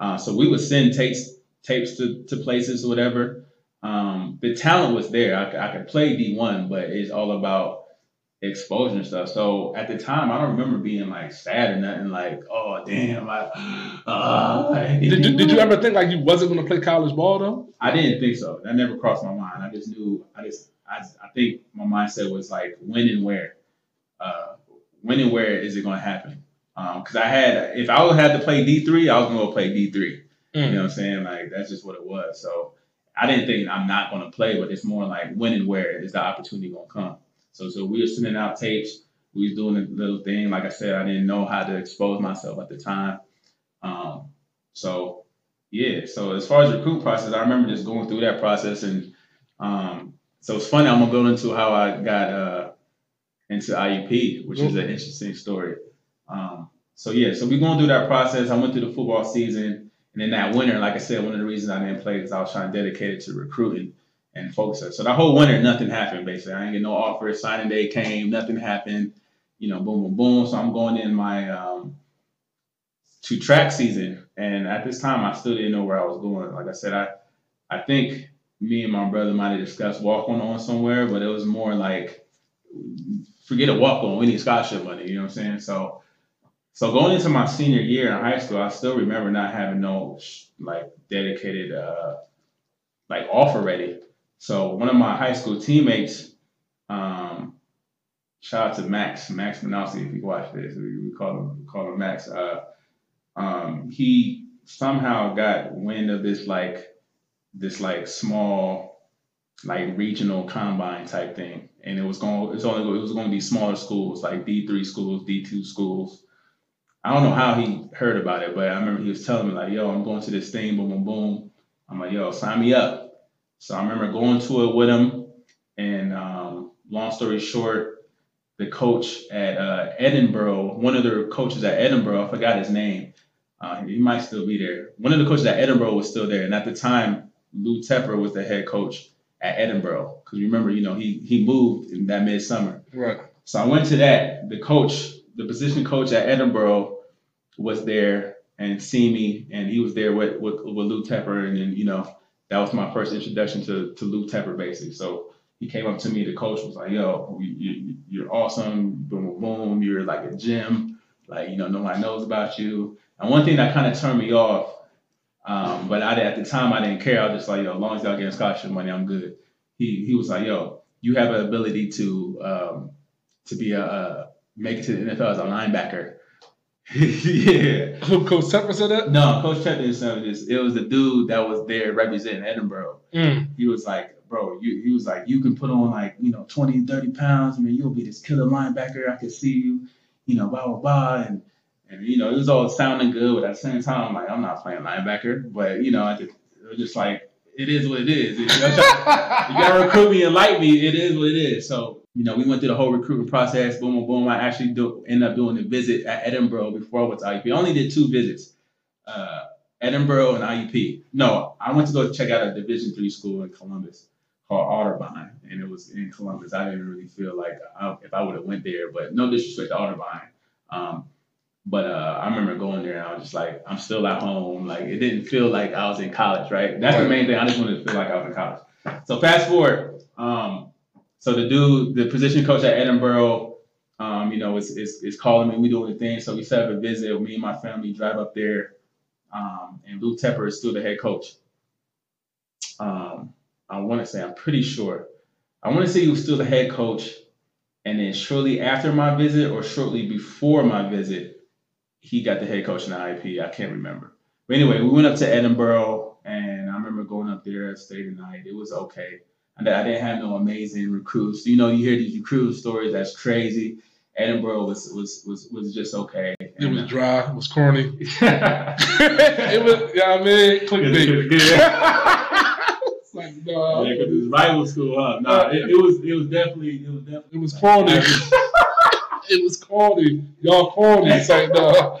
Uh, so we would send tapes tapes to, to places or whatever. Um, the talent was there. I, could- I could play D1, but it's all about exposure and stuff. So at the time, I don't remember being like sad or nothing like, oh, damn. I, uh, Did, you- did you ever think like you wasn't going to play college ball though? I didn't think so. That never crossed my mind. I just knew. I just. I. I think my mindset was like when and where. Uh, when and where is it going to happen? Because I had, if I would have to play D three, I was going to play D three. You know what I'm saying? Like that's just what it was. So I didn't think I'm not going to play, but it's more like when and where is the opportunity going to come. So so we were sending out tapes. We was doing a little thing. Like I said, I didn't know how to expose myself at the time. Um, so yeah. So as far as recruit process, I remember just going through that process, and um, so it's funny. I'm gonna go into how I got uh, into IUP, which is an interesting story. Um, so yeah, so we going through that process. I went through the football season, and then that winter, like I said, one of the reasons I didn't play is I was trying to dedicate it to recruiting and focus. So that whole winter, nothing happened basically. I didn't get no offers. Signing day came, nothing happened. You know, boom, boom, boom. So I'm going in my um, to track season, and at this time, I still didn't know where I was going. Like I said, I I think me and my brother might have discussed walk on on somewhere, but it was more like forget a walk on. We need scholarship money. You know what I'm saying? So so going into my senior year in high school, I still remember not having no like dedicated uh like offer ready. So one of my high school teammates, um, shout out to Max, Max Manowski, if you watch this, we, we call him we call him Max. Uh, um, he somehow got wind of this like this like small like regional combine type thing, and it was going it's only it was going to be smaller schools like D three schools, D two schools. I don't know how he heard about it, but I remember he was telling me like, "Yo, I'm going to this thing, boom, boom, boom." I'm like, "Yo, sign me up." So I remember going to it with him, and um, long story short, the coach at uh, Edinboro, one of the coaches at Edinboro, I forgot his name. Uh, he might still be there. One of the coaches at Edinboro was still there, and at the time, Lou Tepper was the head coach at Edinboro. Because remember, you know, he he moved in that midsummer. Right. So I went to that. The coach, the position coach at Edinboro, was there and see me, and he was there with with, with Lou Tepper, and then you know that was my first introduction to to Lou Tepper, basically. So he came up to me. The coach was like, "Yo, you, you, you're awesome. Boom, boom, boom. You're like a gem. Like you know, nobody knows about you." And one thing that kind of turned me off, um, but I at the time I didn't care. I was just like, "Yo, as long as y'all getting scholarship money, I'm good." He he was like, "Yo, you have an ability to um, to be a, a make it to the NFL as a linebacker." Yeah. Coach Tepper said that. No, Coach Chet didn't say this. It was the dude that was there representing Edinboro. Mm. He was like, bro, you, he was like, you can put on like, you know, 20, 30 pounds. I mean, you'll be this killer linebacker. I can see you, you know, blah, blah, blah. And, and you know, it was all sounding good. But at the same time, I'm like, I'm not playing linebacker. But, you know, I just, it was just like, it is what it is. You, know, you gotta recruit me and like me. It is what it is. So, you know, we went through the whole recruitment process. Boom, boom, boom. I actually do, ended up doing a visit at Edinboro before I went to IUP. I only did two visits, uh, Edinboro and IUP. No, I went to go check out a Division three school in Columbus called Otterbein, and it was in Columbus. I didn't really feel like I, if I would have went there, but no disrespect to Otterbein. Um, but uh, I remember going there and I was just like, I'm still at home. Like it didn't feel like I was in college, right? That's the main thing. I just wanted to feel like I was in college. So fast forward. Um, so the dude, the position coach at Edinboro, um, you know, is, is, is calling me. We doing the thing. So we set up a visit. Me and my family drive up there. Um, and Lou Tepper is still the head coach. Um, I want to say, I'm pretty sure. I want to say he was still the head coach. And then shortly after my visit or shortly before my visit, he got the head coach in the IUP. I can't remember. But anyway, we went up to Edinboro, and I remember going up there, stayed the night. It was okay. And I didn't have no amazing recruits. You know, you hear these recruit stories. That's crazy. Edinboro was was was was just okay. It was uh, dry. It was corny. it was, yeah, I mean, clickbait. it's like, no. Yeah, because it's rival school, huh? No, uh, it, it, was, it was definitely, it was definitely. It was corny. it was corny. Y'all corny. It's like, no.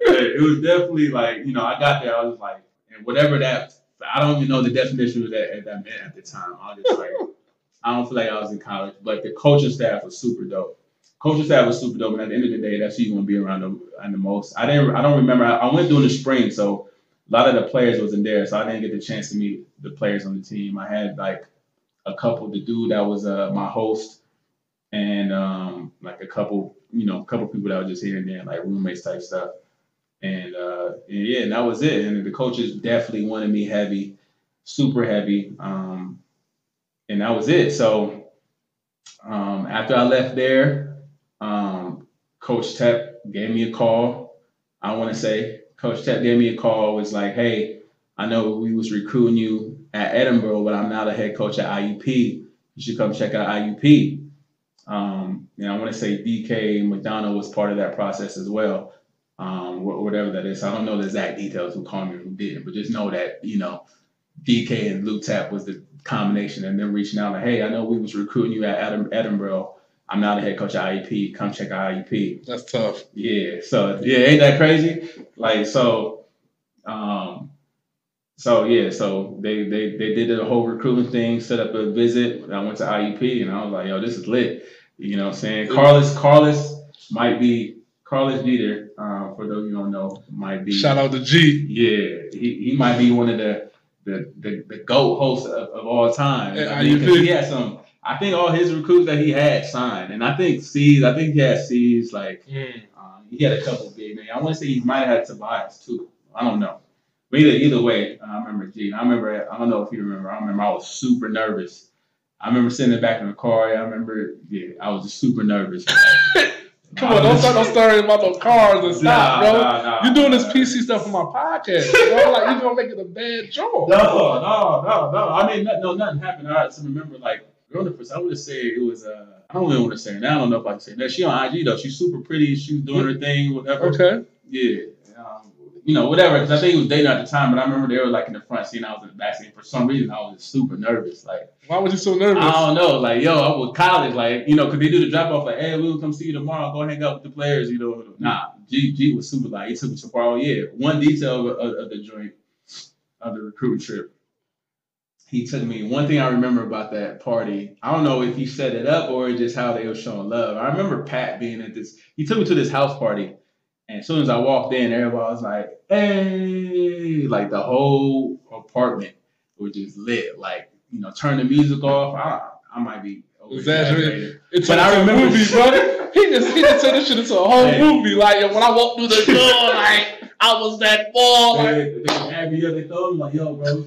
it was definitely like, you know, I got there, I was like, and whatever that, I don't even know the definition of that, that meant at the time. I was just like, I don't feel like I was in college, but the coaching staff was super dope coaching staff was super dope, and at the end of the day, that's who you want to be around the, the most. I didn't, I don't remember. I, I, went during the spring, so a lot of the players wasn't there, so I didn't get the chance to meet the players on the team. I had like a couple, the dude that was uh, my host, and um, like a couple, you know, a couple people that were just here and there, like roommates type stuff. And, uh, and yeah, and that was it. And the coaches definitely wanted me heavy, super heavy. Um, and that was it. So um, after I left there, um, Coach Tep gave me a call. I want to say Coach Tep gave me a call. Was like, hey, I know we was recruiting you at Edinboro, but I'm now the head coach at IUP. You should come check out IUP. Um, and I want to say DK McDonald was part of that process as well. Um, whatever that is. I don't know the exact details who called me and who didn't, but just know that, you know, DK and Lou Tep was the combination and them reaching out like, hey, I know we was recruiting you at Edinboro. I'm now the head coach at IUP. Come check out IUP. That's tough. Yeah. So yeah, ain't that crazy? Like so, um, so yeah, so they they they did the whole recruiting thing, set up a visit. I went to IUP and I was like, yo, this is lit. You know what I'm saying? Carlos Carlos might be Carlos Jeter, uh, for those you don't know, might be shout out to G. Yeah, he, he might be one of the the the, the GOAT hosts of, of all time. I mean, he had some I think all his recruits that he had signed, and I think C's. I think he had C's. Like mm. uh, he had a couple big names. I want to say he might have had Tobias too. I don't know. But either either way, I remember G. I remember. I don't know if you remember. I remember I was super nervous. I remember sitting back in the car. I remember. Yeah, I was just super nervous. Come on, don't start no story about those cars and stuff, nah, bro. Nah, nah, You're doing this PC stuff for my podcast. bro. like you're gonna make it a bad joke. No, no, no, no. I mean, no, nothing happened. I so remember, like girl the first. I would just say it was. Uh, I don't even want to say it. I don't know if I can say that. She on IG though. She's super pretty. She's doing her thing, whatever. Okay. Yeah. You know, whatever. Because I think he was dating at the time, but I remember they were like in the front seat, and I was in the back seat. For some reason, I was super nervous. Like, why was you so nervous? I don't know. Like, yo, I was college. Like, you know, because they do the drop off. Like, hey, we'll come see you tomorrow. Go hang out with the players. You know, nah. G G was super. Like, he took me so far. Oh yeah. One detail of, of, of the joint of the recruiting trip he took me. One thing I remember about that party, I don't know if he set it up or just how they were showing love. I remember Pat being at this. He took me to this house party, and as soon as I walked in, everybody was like, "Hey!" Like the whole apartment was just lit. Like you know, turn the music off. I, I might be exaggerating. It's but I remember, movie, brother. he just he just turned this shit into a whole hey. movie. Like when I walked through the door, like. I was that boy. They, they, they me they told me like, yo, bro,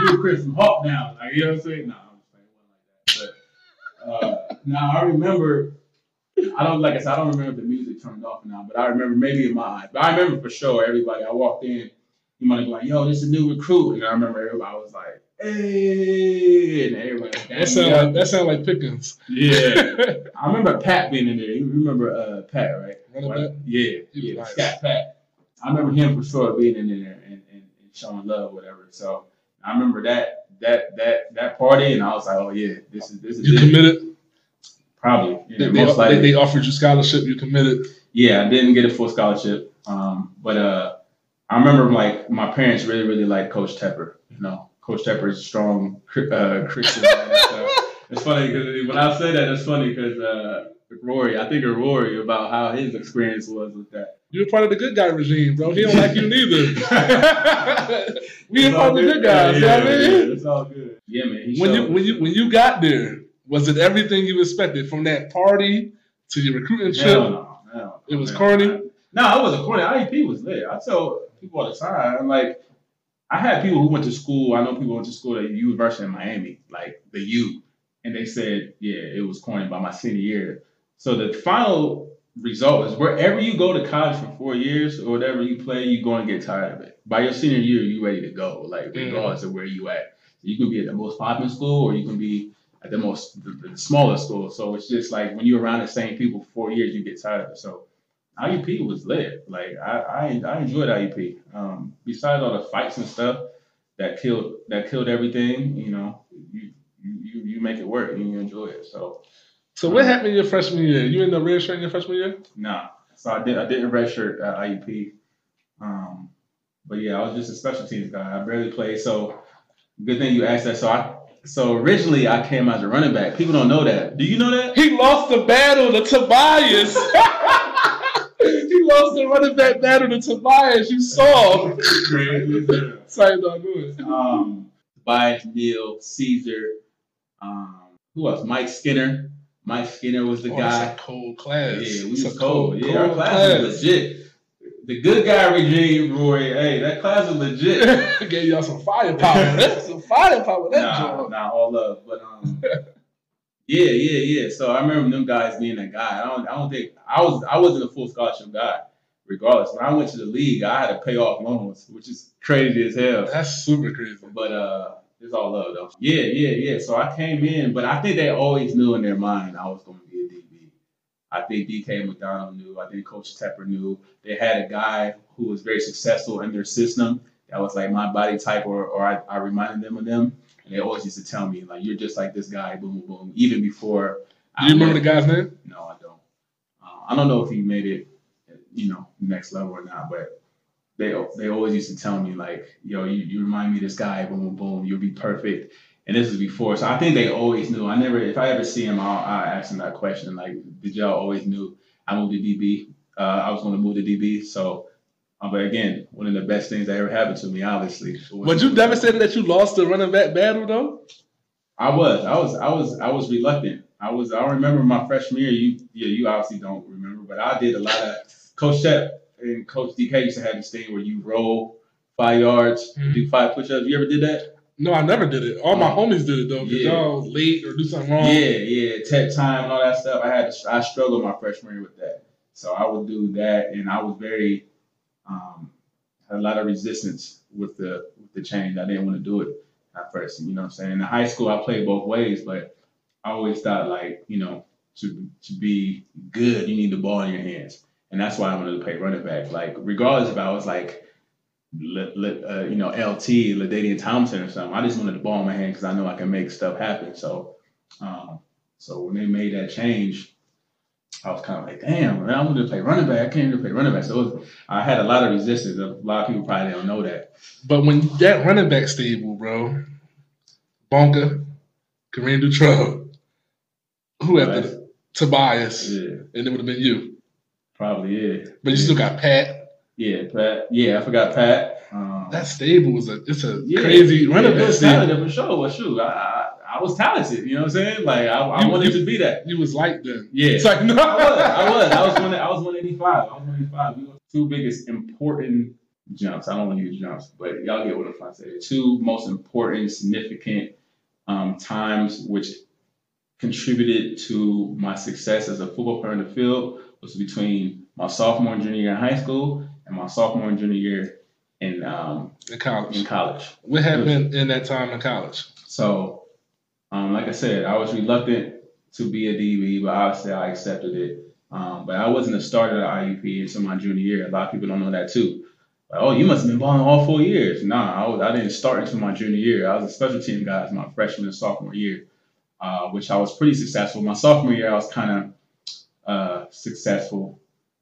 you Chris from Hawk now. Like, you know what I'm saying? No, I'm just saying one like that. But uh, now I remember I don't like I said, I don't remember the music turned off or not, but I remember maybe in my eyes. But I remember for sure everybody. I walked in, you might be like, yo, this is a new recruit. And I remember everybody was like, hey, and everybody. That sound like that sound like Pickens. Yeah, I remember Pat being in there. You remember uh, Pat, right? Yeah, yeah, nice. Scott Pat. I remember him for sure being in there and, and, and showing love, whatever. So I remember that that that that party, and I was like, oh yeah, this is this is. You it. committed. Probably. they, they, they, offered you scholarship. You committed. Yeah, I didn't get a full scholarship, um, but uh, I remember like my parents really really liked Coach Tepper. You know, Coach Tepper is a strong uh, Christian. man, so it's funny because when I say that, it's funny because uh, Rory, I think of Rory about how his experience was with that. You're part of the good guy regime, bro. He don't like you neither. we ain't part of the good guys. Yeah, yeah, you know I mean? It's all good. Yeah, man. When you when you when you got there, was it everything you expected from that party to your recruiting trip? No, no, it was corny. No, it wasn't corny. IUP was lit. I tell people all the time, I'm like, I had people who went to school. I know people went to school at University of Miami, like the U, and they said, yeah, it was corny by my senior year. So the final result is wherever you go to college for four years or whatever you play, you're going to get tired of it. By your senior year, you're ready to go, like regardless of where you at. You can be at the most popular school or you can be at the most the, the smaller school. So it's just like when you're around the same people for four years, you get tired of it. So IUP was lit. Like I I, I enjoyed IUP. Um, besides all the fights and stuff that killed that killed everything, you know, you you, you make it work and you enjoy it. So So what happened your freshman year? You in the red shirt in your freshman year? Nah. So I did I didn't redshirt at IUP. Um, but yeah, I was just a special teams guy. I barely played. So good thing you asked that. So I so originally I came as a running back. People don't know that. Do you know that? He lost the battle to Tobias. he lost the running back battle to Tobias. You saw. Sorry, dog. Go ahead. um, Tobias, Neal, Caesar, um, who else? Mike Skinner. Mike Skinner was the Oh, guy. a cold class. Yeah, we It's was a cold. Yeah, our cold class was legit. The good guy regime, Roy. Hey, that class was legit. I gave y'all some firepower. That's some firepower. That nah, joint. nah, all love. But um, yeah, yeah, yeah. So I remember them guys being that guy. I don't, I don't think I was, I wasn't a full scholarship guy. Regardless, when I went to the league, I had to pay off loans, which is crazy as hell. That's super crazy. But uh, it's all love though. Yeah, yeah, yeah. So I came in, but I think they always knew in their mind I was going to be a DB. I think DK McDonald knew. I think Coach Tepper knew. They had a guy who was very successful in their system that was like my body type, or or I, I reminded them of them. And they always used to tell me like, "You're just like this guy." Boom, boom, boom. Even before. Do you remember the guy's name? No, I don't. Uh, I don't know if he made it, you know, next level or not, but they they always used to tell me like, yo, you, you remind me of this guy, boom, boom, boom, you'll be perfect. And this was before, so I think they always knew. I never, if I ever see him, I'll, I'll ask him that question, like, did y'all always knew I moved to DB? Uh, I was going to move to DB, so. Uh, but again, one of the best things that ever happened to me, obviously. Was you devastated that you lost the running back battle though? I was, I was, I was, I was reluctant. I was, I remember my freshman year. You, yeah, you obviously don't remember, but I did a lot of. Coach Shep and Coach DK used to have this thing where you roll five yards, Mhm. do five push-ups. You ever did that? No, I never did it. All my Oh. homies did it though. Cause Yeah. y'all late or do something wrong. Yeah, yeah, tech time and all that stuff. I had, to, I struggled my freshman year with that. So I would do that, and I was very, um, had a lot of resistance with the with the change. I didn't want to do it at first. You know what I'm saying? In high school, I played both ways, but I always thought like, you know, to to be good, you need the ball in your hands, and that's why I wanted to play running back. Like, regardless if I was like, li- li- uh, you know, LT, Ladainian Thompson or something, I just wanted the ball in my hand because I know I can make stuff happen. So, um, so when they made that change, I was kind of like, damn, man, I wanted to play running back. I can't even play running back. So it was, I had a lot of resistance. A lot of people probably don't know that. But when that running back stable, bro, Bonka, Kareem Dutrell, who after the- Tobias, Yeah, and it would have been you. probably yeah. But you still got Pat. Yeah, Pat. Yeah, I forgot Pat. Um, That stable was a it's a yeah, crazy yeah, running back stable. for sure. Well, shoot, I, I, was talented. You know what I'm saying? Like I, I You- wanted you- to be that. You was like then. Yeah. It's like no, I was. I was. I was one. I was 185. I was 185. We were two biggest important jumps. I don't want to use jumps, but y'all get what I'm trying to say. Two most important, significant um, times which contributed to my success as a football player in the field was between my sophomore and junior year in high school and my sophomore and junior year in um, in college. in college. What happened in that time in college? So, um, like I said, I was reluctant to be a DB, but obviously I accepted it. Um, but I wasn't a starter at IUP until my junior year. A lot of people don't know that too. Oh, you must have been balling all four years. Nah, I, was, I didn't start until my junior year. I was a special team guy my freshman and sophomore year, uh, which I was pretty successful. My sophomore year, I was kind of uh, successful,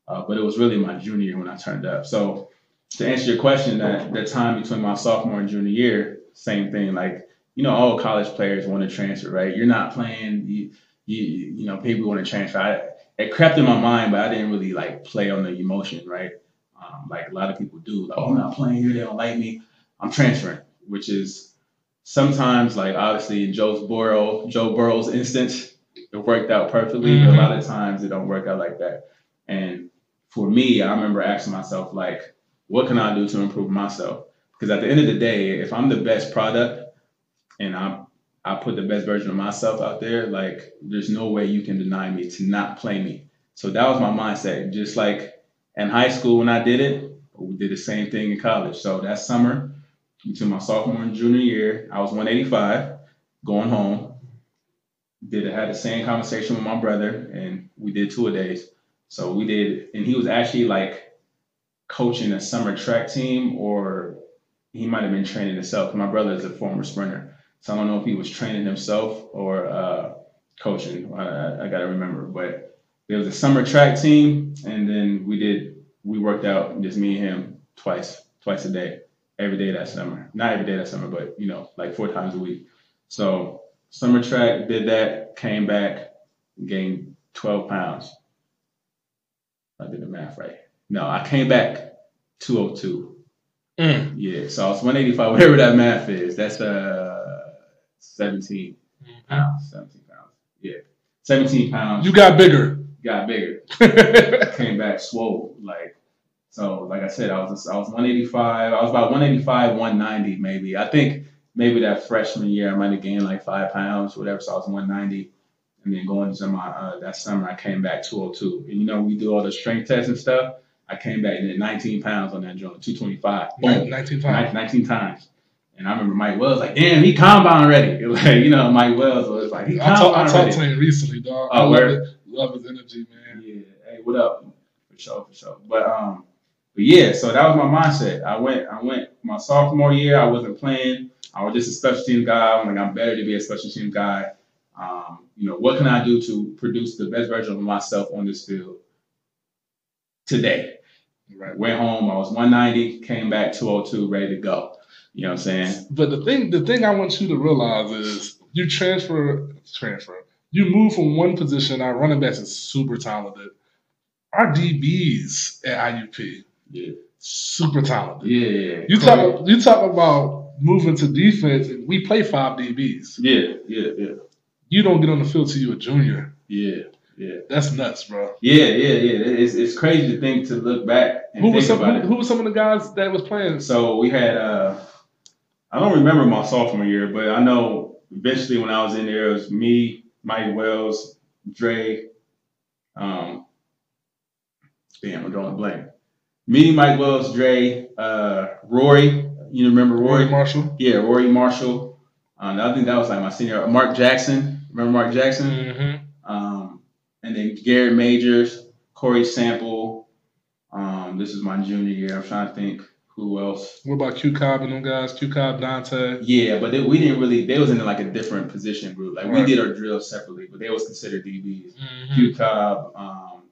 uh, but it was really my junior year when I turned up. So, to answer your question, that the time between my sophomore and junior year, same thing. Like you know, all college players want to transfer, right? You're not playing. You, you, you know, people want to transfer. I, it crept in my mind, but I didn't really like play on the emotion, right? Um, like a lot of people do. Like, oh, I'm not playing here. They don't like me. I'm transferring, which is sometimes like obviously in Joe's Burrow, Joe Burrow's instance, it worked out perfectly. But a lot of times it don't work out like that. And for me, I remember asking myself like, what can I do to improve myself? Because at the end of the day, if I'm the best product and I'm I put the best version of myself out there, like there's no way you can deny me to not play me. So that was my mindset. Just like in high school when I did it, we did the same thing in college. So that summer, between my sophomore and junior year, I was 185, going home. Did had the same conversation with my brother, and we did two a days. So we did, and he was actually like coaching a summer track team, or he might have been training himself. My brother is a former sprinter, so I don't know if he was training himself or uh, coaching. I, I got to remember, but there was a summer track team, and then we did we worked out just me and him twice, twice a day, every day that summer. Not every day that summer, but you know, like four times a week. So summer track, did that, came back, gained 12 pounds. I did the math right. No, I came back 202. Mm. Yeah, so I was 185, whatever that math is. That's uh 17 pounds. 17 pounds. Yeah. 17 pounds. You got bigger. got bigger. Came back swole. Like so, like I said, I was I was 185. I was about 185, 190 maybe. I think maybe that freshman year I might have gained like five pounds, whatever. So I was 190. And then going into my uh, that summer, I came back 202. And you know, we do all the strength tests and stuff. I came back and did 19 pounds on that joint, 225. Boom. 19 Nin- pounds. 19 times. And I remember Mike Wells like, damn, he combine already. Like, you know, Mike Wells was like, he I, talk, I talked to him recently, dog. I Oh, love, it. love his energy, man. Yeah. Hey, what up? For sure, for sure. But um, but yeah, so that was my mindset. I went, I went my sophomore year. I wasn't playing. I was just a special team guy. I'm like, I'm better to be a special team guy. Um, you know, what can I do to produce the best version of myself on this field today? Right. Went home. I was 190. Came back 202, ready to go. You know what I'm saying? But the thing, the thing I want you to realize is you transfer, transfer. You move from one position. Our running backs is super talented. Our DBs at IUP Yeah. super talented. Yeah. You talk, you talk about moving to defense. and We play five DBs. Yeah. Yeah. Yeah. You don't get on the field till you're a junior. Yeah. Yeah. That's nuts, bro. Yeah. Yeah. Yeah. It's, it's crazy to think to look back and Who think was some? about Who, it. who was some of the guys that was playing? So we had uh I don't remember my sophomore year, but I know eventually when I was in there it was me, Mike Wells, Dre, um damn, I'm drawing a blank. Me, Mike Wells, Dre, uh Rory, you remember Roy Rory? Marshall. Yeah, Rory Marshall. Um, I think that was like my senior Mark Jackson. Remember Mark Jackson? Mm-hmm. Um, and then Garrett Majors, Corey Sample. Um, this is my junior year. I'm trying to think who else. What about Q Cobb and them guys? Q Cobb, Dante. Yeah, but they, we didn't really. They was in like a different position group. Like we did our drills separately, but they was considered DBs. Mm-hmm. Q Cobb, um,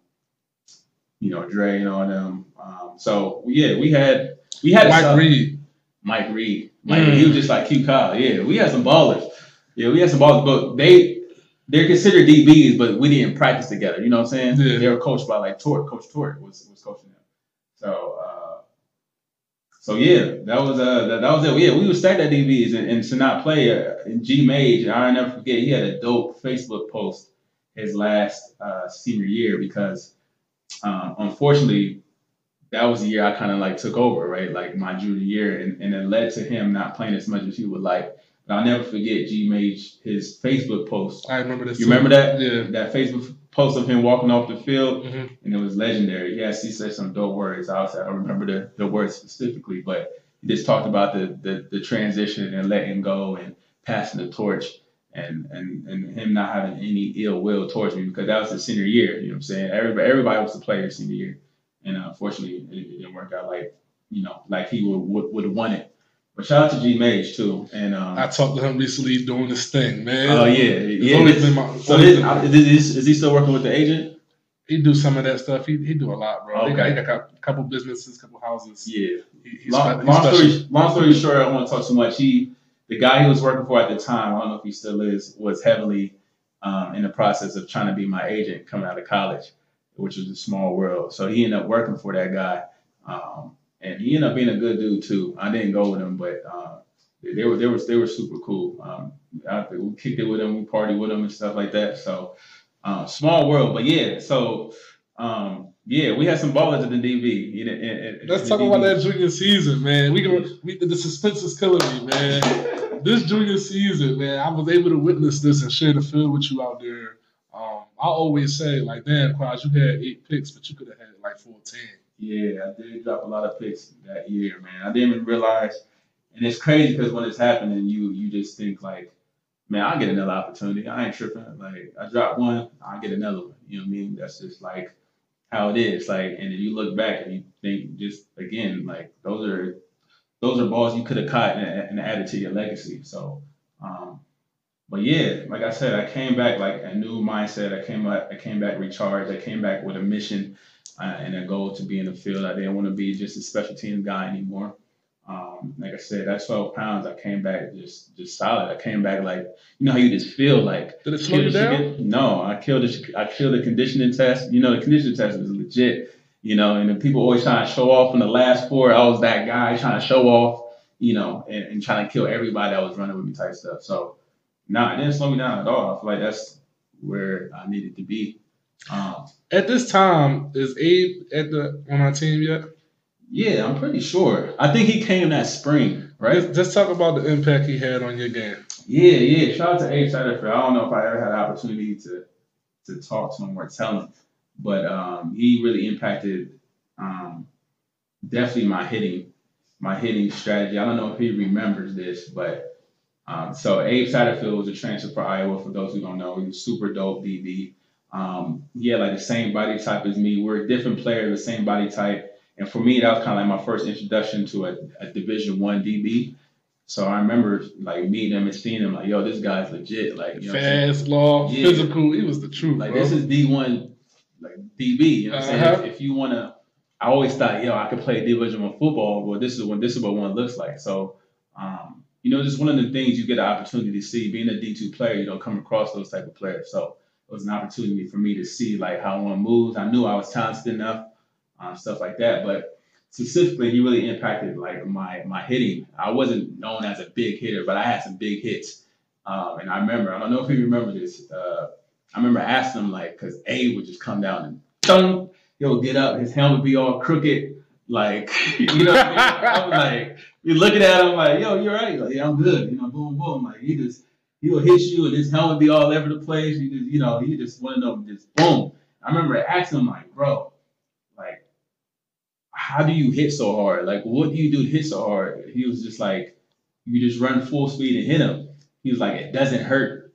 you know, Dre and all them. Um, so yeah, we had we had Mike Reed. Mike Reed. Mike, Mm. he was just like Q Cobb. Yeah, we had some ballers. Yeah, we had some ballers, but they they're considered DBs, but we didn't practice together. You know what I'm saying? Yeah. They were coached by like Tort. Coach Tort was was coaching them. So uh, so yeah, that was uh that, that was it. Yeah, we would stack at DBs and, and to not play uh, in G Mage. I'll never forget. He had a dope Facebook post his last uh, senior year because um, unfortunately that was the year I kind of like took over, right? Like my junior year, and, and it led to him not playing as much as he would like. But I'll never forget G Mage his Facebook post. I remember this. You too. remember that? Yeah. That Facebook post of him walking off the field, Mhm. and it was legendary. Yes, he said some dope words. I was I don't remember the, the words specifically, but he just talked about the, the the transition and letting go and passing the torch. And, and and him not having any ill will towards me because that was his senior year. You know what I'm saying? Everybody everybody was a player senior year, and uh, unfortunately it, it didn't work out like you know like he would would, would have wanted. But shout out to G Mage too. And um, I talked to him recently doing this thing, man. oh yeah, It's yeah. my- so always this, been- is, is, he still working with the agent? he do some of that stuff. He he do a lot, bro. He got, Okay. he got a couple businesses, couple houses. Yeah. He, long, long story long story short, I don't want to talk too much. He the guy he was working for at the time, I don't know if he still is, was heavily um, in the process of trying to be my agent coming out of college, which was a small world. So he ended up working for that guy, um, and he ended up being a good dude too. I didn't go with him, but uh, they, were they were they were super cool. Um, I, we kicked it with him, we partied with him and stuff like that. So um, small world, but yeah. So um, yeah, we had some ballers in the DB. You know, and- and- Let's talk about that junior season, man. We can we, the suspense is killing me, man. this junior season, man, I was able to witness this and share the field with you out there. Um, I always say like, damn, Quaz, you had eight picks, but you could have had like fourteen. Yeah, I did drop a lot of picks that year, man. I didn't even realize, and it's crazy because when it's happening, you you just think like, man, I'll get another opportunity. I ain't tripping. Like I drop one, I'll get another one. You know what I mean? That's just like how it is. Like, and then you look back and you think just again, like those are those are balls you could have caught and, and added to your legacy. So, um, but yeah, like I said, I came back like a new mindset. I came I came back recharged. I came back with a mission uh, and a goal to be in the field. I didn't want to be just a special team guy anymore. Um, like I said, at 12 pounds, I came back just just solid. I came back like you know how you just feel like. Did it slow you down? No, I killed the I killed the conditioning test. You know the conditioning test was legit. You know, and the people always trying to show off in the last four. I was that guy trying to show off. You know, and, and trying to kill everybody that was running with me type stuff. So, nah, it didn't slow me down at all. I feel like that's where I needed to be. Um, At this time, is Abe at the on our team yet? yeah, I'm pretty sure. I think he came that spring, right? Just, just talk about the impact he had on your game. Yeah, yeah. Shout out to Abe Satterfield. I don't know if I ever had the opportunity to to talk to him or tell him, but um, he really impacted um, definitely my hitting my hitting strategy. I don't know if he remembers this, but um, so Abe Satterfield was a transfer for Iowa. For those who don't know, he was super dope DB. Um, had like the same body type as me. We're a different player, the same body type. And for me, that was kind of like my first introduction to a, a Division One DB. So I remember like meeting him and seeing him like, yo, this guy's legit. Like, you know what I'm saying? Fast, long, Yeah. physical. He was the truth, Like bro. this is D one, like DB. You know what I'm Uh-huh. saying? If, if you wanna, I always thought, yo, I could play Division One football. Well, this is what this is what one looks like. So, um, you know, just one of the things you get an opportunity to see. Being a D two player, you don't come across those type of players. So it was an opportunity for me to see like how one moves. I knew I was talented enough, um, stuff like that. But specifically, he really impacted like my my hitting. I wasn't known as a big hitter, but I had some big hits. Um, and I remember, I don't know if you remember this. Uh, I remember asking him like, cause A would just come down and thunk, he'll get up, his helmet would be all crooked, like you know. I, mean? I like, you're looking at him like, yo, you're right. Like, yeah, I'm good. You know, boom, boom. Like he just he will hit you and his helmet be all over the place. You just, you know, he just one of them just boom. I remember asking him like, bro, like, how do you hit so hard? Like, what do you do to hit so hard? He was just like, you just run full speed and hit him. He was like, it doesn't hurt.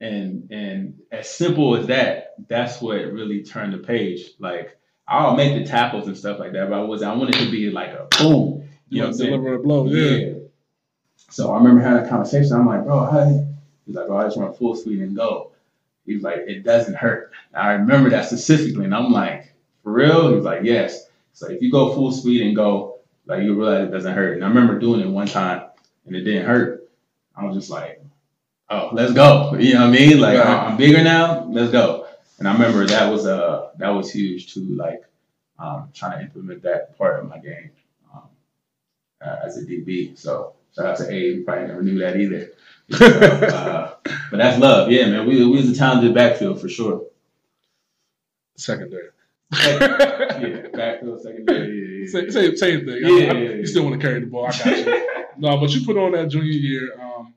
And and as simple as that, that's what really turned the page. Like I'll make the tackles and stuff like that, but I was I wanted to be like a boom. You know I'm saying? deliver a blow. Yeah. So I remember having a conversation. I'm like, bro, how? Do-" He's like, bro, I just run full speed and go. He's like, it doesn't hurt. I remember that specifically, and I'm like, for real? He's like, yes. So if you go full speed and go, like you realize it doesn't hurt. And I remember doing it one time, and it didn't hurt. I was just like, oh, let's go. You know what I mean? Like Right. I'm bigger now. Let's go. And I remember that was uh that was huge too. Like um, trying to implement that part of my game um, uh, as a DB. So shout out to Abe. Probably never knew that either. So, uh, but that's love. Yeah, man. We, we was a talented backfield for sure. Secondary. Yeah, backfield, secondary. Yeah, yeah, Same, same, same thing. Yeah, I- I- yeah, yeah. You still want to carry the ball. I got you. no, but you put on that junior year. Um,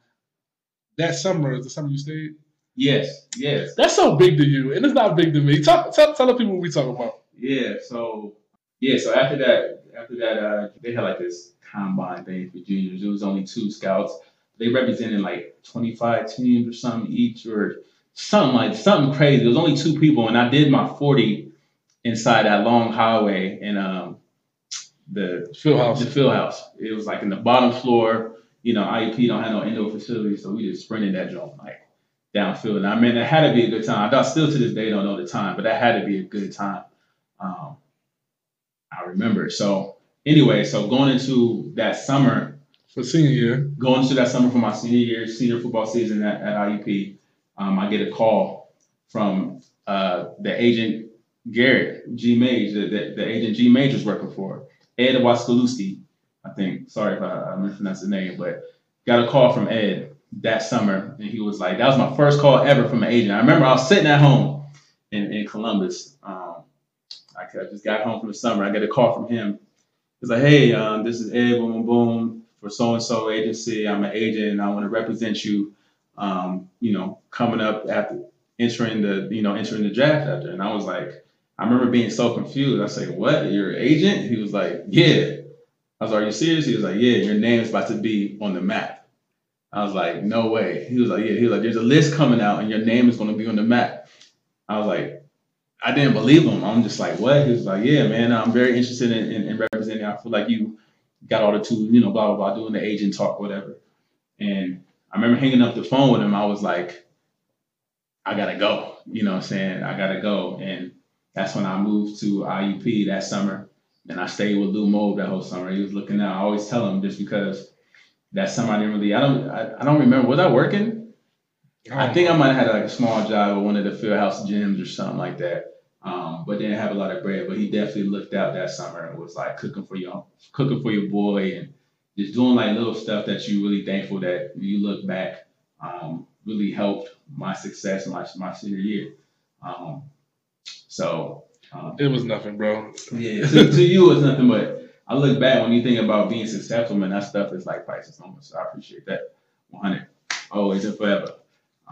that summer is the summer you stayed. Yes, yes. That's so big to you, and it's not big to me. Talk, tell, tell the people what we talk about. Yeah, so yeah, so after that, after that, uh, they had like this combine thing for juniors. It was only two scouts. They represented like 25 teams or something each, or something like something crazy. It was only two people, and I did my 40 inside that long highway in um the Phil House. the field house. It was like in the bottom floor. You know, IUP don't have no indoor facilities, so we just sprinted that joint like downfield. And I mean, it had to be a good time. I still to this day don't know the time, but that had to be a good time. Um, I remember. So anyway, so going into that summer, for senior year. going into that summer for my senior year, senior football season at, at IUP, um, I get a call from uh, the agent Garrett G. Mage, the, the, the agent G. Mage was working for, Ed Waskaluski, I think. Sorry if I, I mispronounced the name, but got a call from Ed that summer, and he was like, that was my first call ever from an agent. I remember I was sitting at home in, in Columbus. Um, I I just got home from the summer. I get a call from him. He's like, hey, um, this is Ed, boom, boom, boom, for so and so agency. I'm an agent, and I want to represent you. Um, you know, coming up after entering the you know entering the draft after, and I was like, I remember being so confused. I said, "What? You're an agent?" He was like, "Yeah." I was like, "Are you serious?" He was like, "Yeah, your name is about to be on the map." I was like, "No way." He was like, "Yeah." He was like, "There's a list coming out, and your name is going to be on the map." I was like, I didn't believe him. I'm just like, "What?" He was like, "Yeah, man, I'm very interested in, in, in representing. I feel like you got all the tools, you know, blah blah blah, doing the agent talk, whatever." And I remember hanging up the phone with him. I was like, I gotta go. You know what I'm saying? I gotta go. And that's when I moved to IUP that summer. And I stayed with Lou Mobe that whole summer. He was looking out. I always tell him just because that summer I didn't really I don't I, I don't remember. Was I working? I think I might have had like a small job at one of the field house gyms or something like that. Um, but didn't have a lot of bread. But he definitely looked out that summer and was like cooking for your cooking for your boy and just doing like little stuff that you really thankful that you look back um, really helped my success my my senior year. Um, so um, It was nothing, bro. yeah, to, to you it's nothing but I look back when you think about being successful, man. That stuff is like priceless. So I appreciate that, 100, always and forever.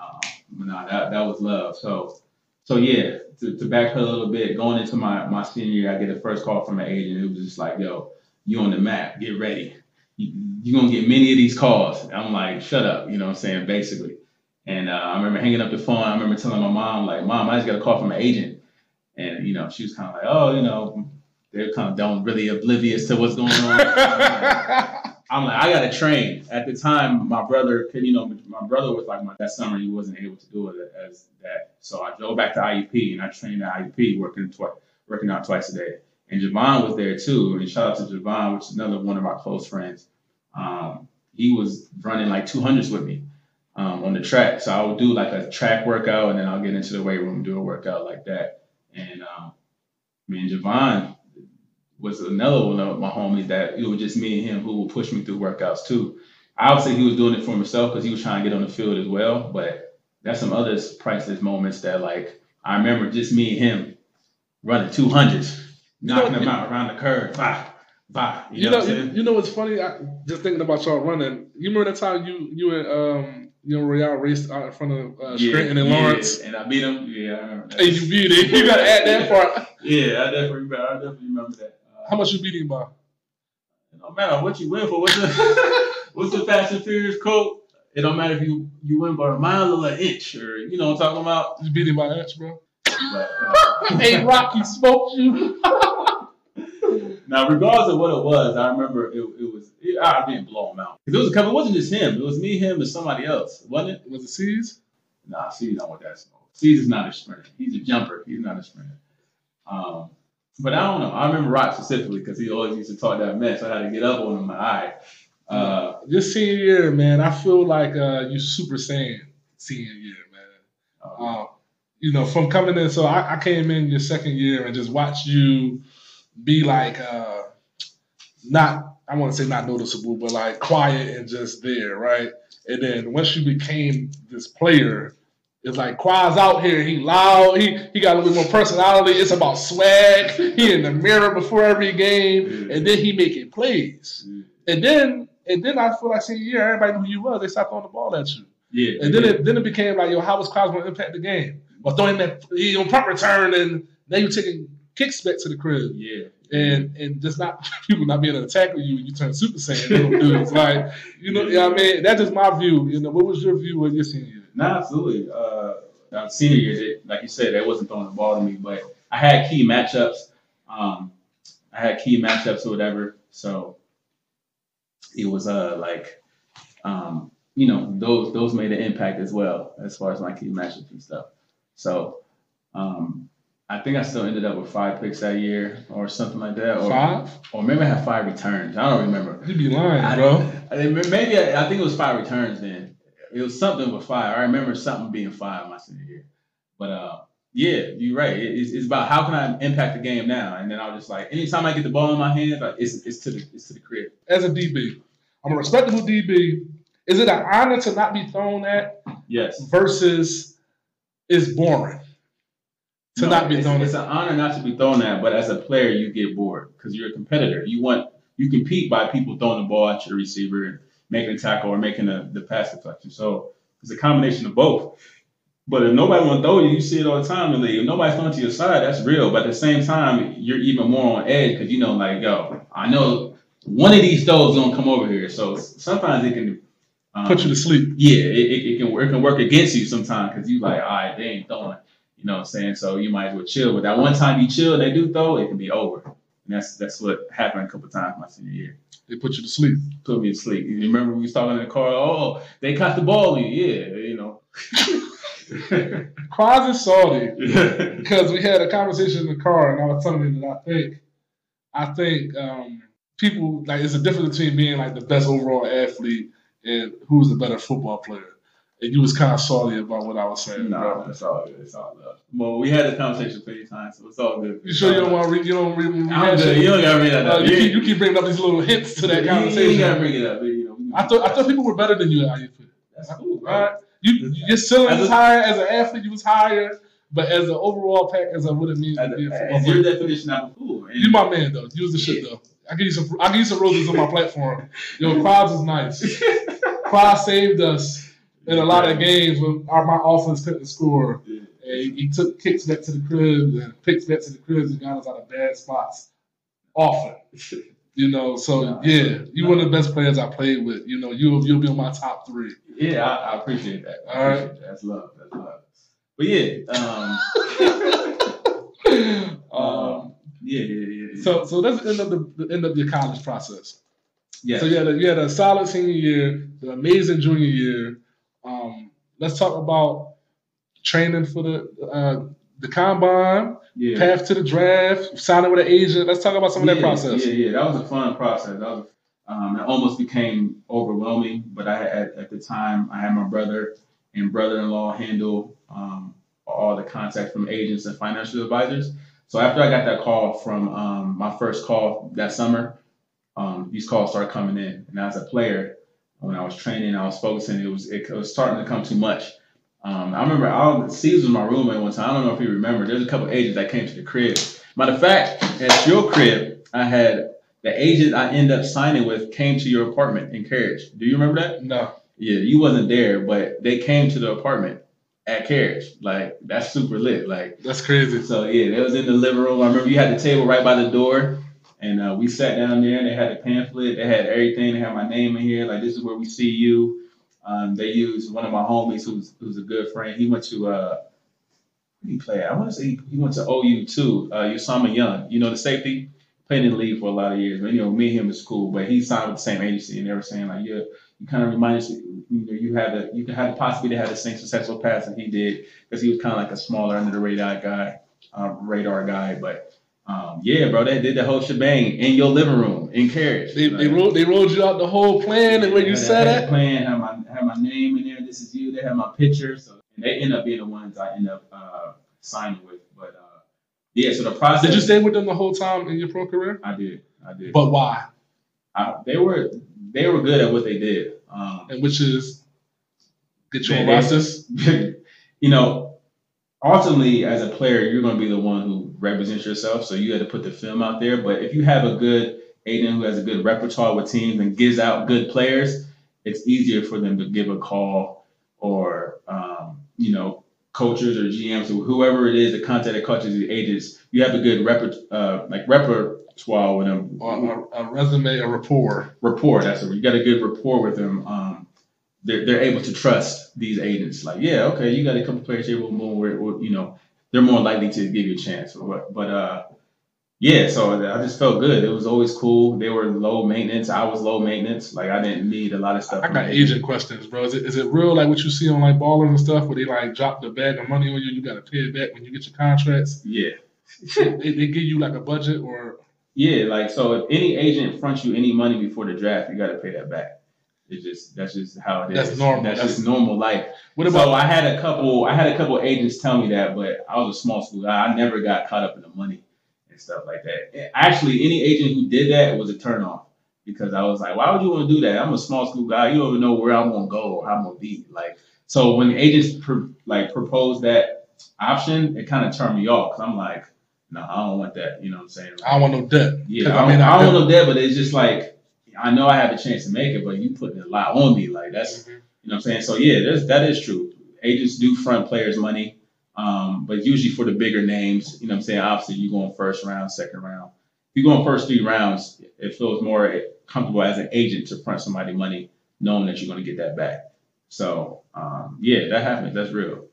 Um, but nah, that that was love. So so yeah, to, to back her a little bit, going into my my senior year, I get a first call from an agent. It was just like, yo, you on the map, get ready. You, you're gonna get many of these calls. I'm like, shut up, you know what I'm saying, basically. And uh, I remember hanging up the phone. I remember telling my mom, like, mom, I just got a call from an agent. And, you know, she was kind of like, oh, you know, they're kind of don't really oblivious to what's going on. I'm like, I got to train. At the time, my brother, could, you know, my brother was like, my, that summer he wasn't able to do it as that. So I drove back to IUP and I trained at IUP, working twice, working out twice a day. And Javon was there too. And shout out to Javon, which is another one of our close friends. Um, he was running like 200s with me um, on the track. So I would do like a track workout and then I'll get into the weight room do a workout like that. And um, me and Javon was another one of my homies that it was just me and him who would push me through workouts too. I would say he was doing it for himself because he was trying to get on the field as well. But that's some other priceless moments that like I remember just me and him running 200s, knocking know, them out around the curve. Bah, bah. You, You know, know, you, you know what's funny? I, just thinking about y'all running. You remember that time you you and um you and Royale raced out in front of uh, Scranton and yeah, Lawrence, And I beat him. Yeah, I remember that. and you beat it. You gotta add that part. Yeah, I definitely remember. I definitely remember that. How much you beat him by? It don't matter what you win for. What's the what's the Fast and Furious quote? It don't matter if you you win by a mile or an inch, or you know what I'm talking about. You beat him by an inch, bro. But, uh, hey, Rocky smoked you. now, regardless of what it was, I remember it, it was it, I didn't blow him out because it was a couple. It wasn't just him. It was me, him, and somebody else, wasn't it? Was it C's? Nah, C's not what that smoke. C's is not a sprinter. He's a jumper. He's not a sprinter. Um, but I don't know. I remember Rock specifically because he always used to talk that mess. I had to get up on him. All right. Uh, This senior year, man, I feel like uh, you super saiyan senior year, man. uh, you know, from coming in, so I, I came in your second year and just watched you be like, uh, not, I want to say not noticeable, but like quiet and just there, right? And then once you became this player, it's like Quaz out here, he loud, he he got a little bit more personality. It's about swag. He in the mirror before every game, and then he making plays. And then and then I feel like senior year, everybody knew who you was. They stopped throwing the ball at you. yeah. And then it then it became like, yo, how was going to impact the game? Or throwing that he on punt return, and now you're taking kicks back to the crib, yeah. and and just not people not being able to tackle you, and you turn Super Saiyan. Little dudes, like you know, yeah, I mean, that's just my view. You know, what was your view of your senior? No, absolutely. Uh, uh, senior year, they, like you said, they wasn't throwing the ball to me, but I had key matchups. Um, I had key matchups or whatever. So it was uh like, um, you know, those those made an impact as well as far as my key matchups and stuff. So um, I think I still ended up with five picks that year or something like that. Or, Five? Or maybe I had five returns. I don't remember. You'd be lying, I, bro. I, maybe I, I think it was five returns then. It was something with fire. I remember something being five my senior year. But uh, yeah, you're right. It- it's, it's about how can I impact the game now? And then I was just like, anytime I get the ball in my hands, like it's, it's to the it's to the crib. As a DB, I'm a respectable DB. Is it an honor to not be thrown at Yes. versus it's boring to No, not be it's, thrown It's at? an honor not to be thrown at, but as a player, you get bored because you're a competitor. You want you compete by people throwing the ball at your receiver and making a tackle or making a, the pass deflection. So it's a combination of both. But if nobody want to throw you, you see it all the time in the league. If nobody's throwing to your side, that's real. But at the same time, you're even more on edge because you know, like, yo, I know one of these throws gonna come over here. So sometimes it can um, Put you to sleep. yeah, it, it, it can it can work against you sometimes because you like, all right, they ain't throwing. You know what I'm saying? So you might as well chill. But that one time you chill, they do throw, it can be over. And that's that's what happened a couple times my senior year. They put you to sleep. Put me to sleep. You remember we was talking in the car? Oh, they caught the ball. Yeah, you know. Quaz is salty because we had a conversation in the car, and I was telling him that I think, I think um, people like it's a difference between being like the best overall athlete and who's the better football player. And you was kind of salty about what I was saying. no, bro. it's all good. It's all love. Well, we had the conversation plenty times, so it's all good. You sure you don't want to read? You don't read? I'm good. You don't gotta read that. Uh, you, You keep, you keep bringing up these little hints to that you- You conversation. ain't gotta bring it up. but, You know, I thought I thought people were better than you at IUP. that's cool. bro. All right, you your ceiling As was a- higher as an athlete. You was higher, but as an overall pack, as a what it means As, to be a football as your player. definition of a fool. You my man though. You was the shit though. I give you some. I give you some roses on my platform. Yo, Quaz is nice. Quaz saved us in a lot of games when our my offense couldn't score. Yeah. And he, took kicks back to the crib and picks back to the cribs and got us out of bad spots often. You know, so Nah. yeah, you one of the best players I played with. You know, you'll you'll be on my top three. Yeah, I, I appreciate that. I All right. appreciate that. That's love. That's love. But yeah, um, Um, yeah, yeah, yeah. yeah. so so that's the end of the, the end of your college process. yeah, So you had a, you had a solid senior year, the amazing junior year. Um, let's talk about training for the uh, the combine, yeah. path to the draft, signing with an agent. Let's talk about some of that process. Yeah, yeah, that was a fun process. That was, um, it almost became overwhelming, but I had at the time I had my brother and brother-in-law handle um, all the contacts from agents and financial advisors. So after I got that call from um, my first call that summer, um, these calls started coming in, and as a player, when I was training, I was focusing. It was it was starting to come too much. Um, I remember I was, Steve was my roommate one time. I don't know if you remember. There's a couple agents that came to the crib. Matter of fact, at your crib, I had the agent I ended up signing with came to your apartment in Carriage. Do you remember that? No, Yeah, you wasn't there, but they came to the apartment at Carriage. Like that's super lit. Like that's crazy. so yeah, they was in the living room. I remember you had the table right by the door, and uh, we sat down there. and They had a pamphlet. They had everything. They had my name in here. Like this is where we see you. Um, they used one of my homies who's who's a good friend. He went to uh, he play? at? I want to say he, he went to OU too. Uh, Usama Young. You know the safety. Played in the league for a lot of years. But, you know, me and him is cool, but he signed with the same agency, and they were saying like, yeah, you kind of remind us, you know, you had the you have the possibility to have the same successful pass that he did because he was kind of like a smaller under the radar guy, uh, radar guy. But um, yeah, bro, they did the whole shebang in your living room in carriage. They, they rolled they rolled you out the whole plan and where you sat at. Plan had my had my name in there. This is you. They had my picture. So they end up being the ones I end up uh, signing with. But uh, yeah, so the process. Did you stay with them the whole time in your pro career? I did. I did. But why? I, they were they were good at what they did. Um, And which is get you they- rosters. you know, ultimately as a player, you're going to be the one who represents yourself. So you had to put the film out there. But if you have a good agent who has a good repertoire with teams and gives out good players, it's easier for them to give a call or, um, you know, coaches or GMs or whoever it is, the contact that coaches the agents. You have a good reper- uh, like repertoire with them. A, a resume, a rapport. rapport. That's what you got a good rapport with them. Um, they're, they're able to trust these agents. Like, yeah, okay, you got a couple players here. Boom, boom. Where, where, you know, they're more likely to give you a chance. Or what? But uh, yeah. So I just felt good. It was always cool. They were low maintenance. I was low maintenance. Like I didn't need a lot of stuff. I got agent questions, bro. Is it, is it real like what you see on like ballers and stuff where they like drop the bag of money on you? You got to pay it back when you get your contracts. Yeah. they, they give you like a budget or Yeah, like so if any agent fronts you any money before the draft, you gotta pay that back. It's just that's just how it is. That's normal. That's, That's- just normal life. what about so I had a couple. I had a couple agents tell me that, but I was a small school guy. I never got caught up in the money and stuff like that. Actually, any agent who did that was a turnoff because I was like, why would you want to do that? I'm a small school guy. You don't even know where I'm gonna go or how I'm gonna be. Like, so when agents pr- like proposed that option, it kind of turned me off because I'm like, no, I don't want that. You know what I'm saying? I don't want no debt? Yeah, I, mean, I don't want no debt, but it's just like I know I have a chance to make it, but you putting a lot on me. Like that's Mhm. you know what I'm saying. So yeah, that's that is true. agents do front players money, um, but usually for the bigger names, you know what I'm saying? Obviously, you go in first round, second round. If you go in first three rounds, it feels more comfortable as an agent to front somebody money, knowing that you're going to get that back. So, um, yeah, that happens. That's real.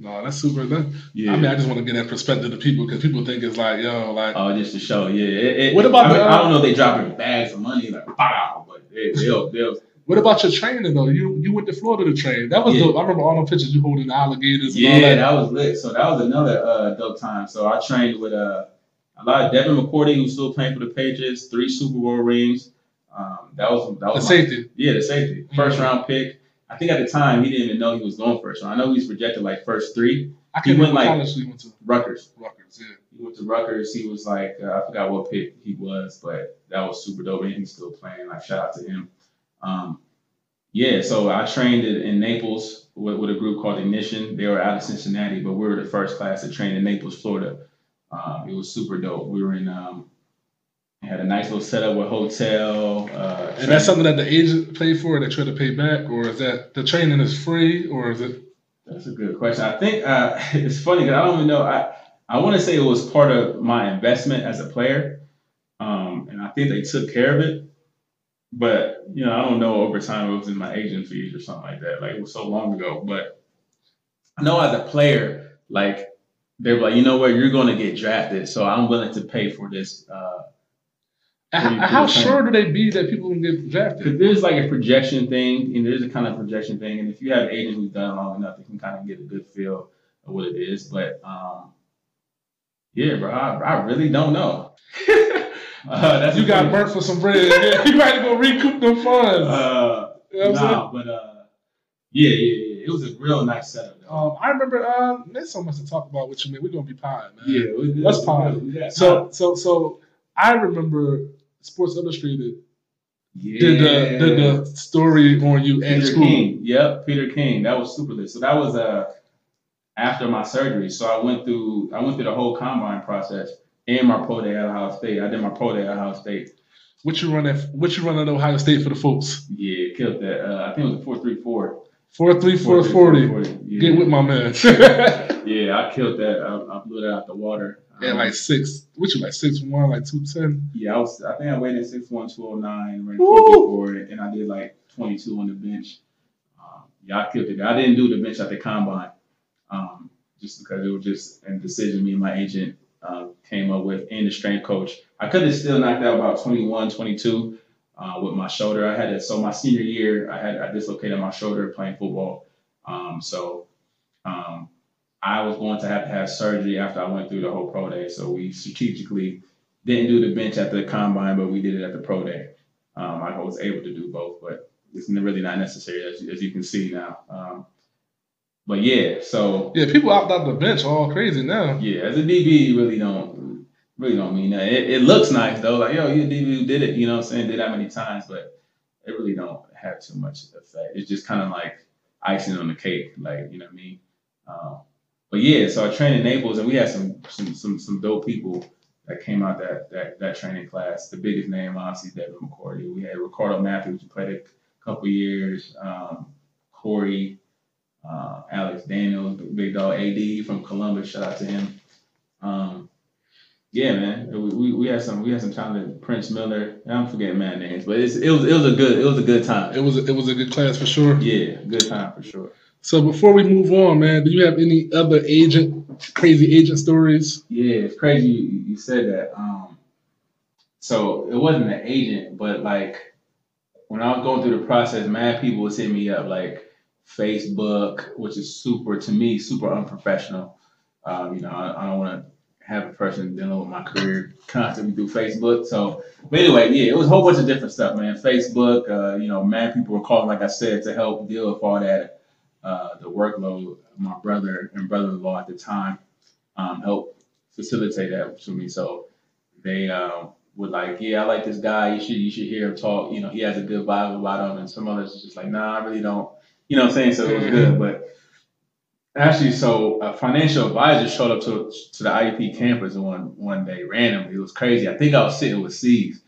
No, that's super. That, Yeah. I mean, I just want to get that perspective to people because people think it's like, yo, like, Oh, just to show, yeah. It, it, What about I, mean, the, uh, I don't know if they dropping bags of money like wow, but they, they'll they'll what about your training though? You you went to Florida to train. That was Yeah. dope. I remember all the pictures you holding the alligators and all Yeah, that. that was lit. So that was another uh, dope time. So I trained with uh, a lot of Devin McCourty, who's still playing for the Patriots, three Super Bowl rings. Um, that was that The was my- safety. yeah, the safety, 1st Mhm. round pick. I think at the time he didn't even know he was going first. I know he was projected like first three. I He went like- college he went to. Rutgers. Rutgers, yeah. He went to Rutgers. He was like uh, I forgot what pick he was, but that was super dope. And he's still playing. Like shout out to him. Um, yeah, so I trained in, in Naples with, with a group called Ignition. They were out of Cincinnati, but we were the first class to train in Naples, Florida. Um, it was super dope. We were in um, had a nice little setup with hotel. Uh, And that's something that the agent paid for that you had to pay back, or is that the training is free, or is it? That's a good question. I think uh, it's funny because I don't even know. I I want to say it was part of my investment as a player, um, and I think they took care of it. But you know, I don't know over time it was in my agent fees or something like that. Like it was so long ago. But I know as a player, like they were like, you know what, you're going to get drafted, so I'm willing to pay for this. Uh, How, sure do they be that people can get drafted? Because there's like a projection thing, and there's a kind of projection thing, and if you have agents who've done long enough, they can kind of get a good feel of what it is. But um, yeah, bro, I, I really don't know. uh, that's You got burnt for some bread. Yeah, you got to go recoup the funds. Uh, you know what I'm saying? nah, but uh, yeah, yeah, yeah. It was a real nice setup. Though. Um, I remember uh, there's so much to talk about with you, man. We're gonna be pie, man. yeah, Let's got So, so, so, I remember Sports Illustrated yeah. did the did the story on you at school. King. Yep, Peter King. That was super lit. So that was uh after my surgery. So I went through I went through the whole combine process and my pro day at Ohio State. I did my pro day at Ohio State. What you run at? What you run at Ohio State for the folks? Yeah, killed that. Uh, I think it was a four three four. Four three four forty. Get with my man. Yeah, I killed that. I, I blew that out the water. At like six, what you like six one, like two ten. Yeah, I was. I think I weighed in six one, two oh nine, ran four three four, and I did like twenty two on the bench. Um, yeah, I killed it. I didn't do the bench at the combine, um, just because it was just a decision me and my agent uh, came up with, and the strength coach. I could have still knocked out about 21, 22 uh, with my shoulder. I had it. So my senior year, I had I dislocated my shoulder playing football. Um, so um, I was going to have to have surgery after I went through the whole pro day. So we strategically didn't do the bench at the combine, but we did it at the pro day. Um, I was able to do both, but it's really not necessary as, as you can see now. Um, but yeah, so Yeah, people opt out the bench all crazy now. yeah, as a DB, you really don't really don't mean that. It, it looks nice though, like yo, you DB did it, you know what I'm saying, did that many times, but it really don't have too much effect. It's just kind of like icing on the cake, like you know what I mean. Um, but yeah, so I trained in Naples, and we had some some some some dope people that came out that that that training class. The biggest name, obviously, Devin McCourty. We had Ricardo Matthews, who played a couple years. Um, Corey, uh, Alex Daniels, Big Dog AD from Columbus. Shout out to him. Um, yeah, man, we, we, we had some we had some talented Prince Miller. I'm forgetting man names, but it's, it was it was a good it was a good time. It was it was a good class for sure. Yeah, good time for sure. So before we move on, man, do you have any other agent crazy agent stories? Yeah, it's crazy you, you said that. Um, so it wasn't an agent, but like when I was going through the process, mad people was hitting me up like Facebook, which is super to me super unprofessional. Um, you know, I, I don't want to have a person dealing with my career constantly through Facebook. So, but anyway, yeah, it was a whole bunch of different stuff, man. Facebook, uh, you know, mad people were calling, like I said, to help deal with all that, uh, the workload. My brother and brother-in-law at the time um, helped facilitate that for me. So they uh, were like, "Yeah, I like this guy. You should you should hear him talk. You know, he has a good vibe about him." And some others just like, "Nah, I really don't." You know what I'm saying? So it was good, but actually, so a financial advisor showed up to to the IUP campus one one day randomly. It was crazy. I think I was sitting with C's.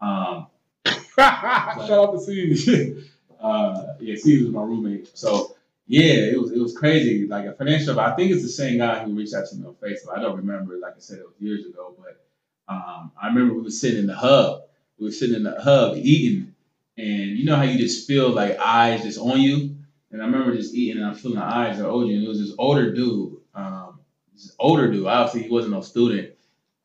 Um, Shout out to C's. uh, yeah, C's was my roommate. So yeah, it was it was crazy. Like a financial, I think it's the same guy who reached out to me on Facebook. I don't remember. Like I said, it was years ago, but um, I remember we were sitting in the hub. We were sitting in the hub eating, and you know how you just feel like eyes just on you. And I remember just eating, and I'm feeling the eyes are on you. And it was this older dude, um, this older dude. Obviously, he wasn't no student.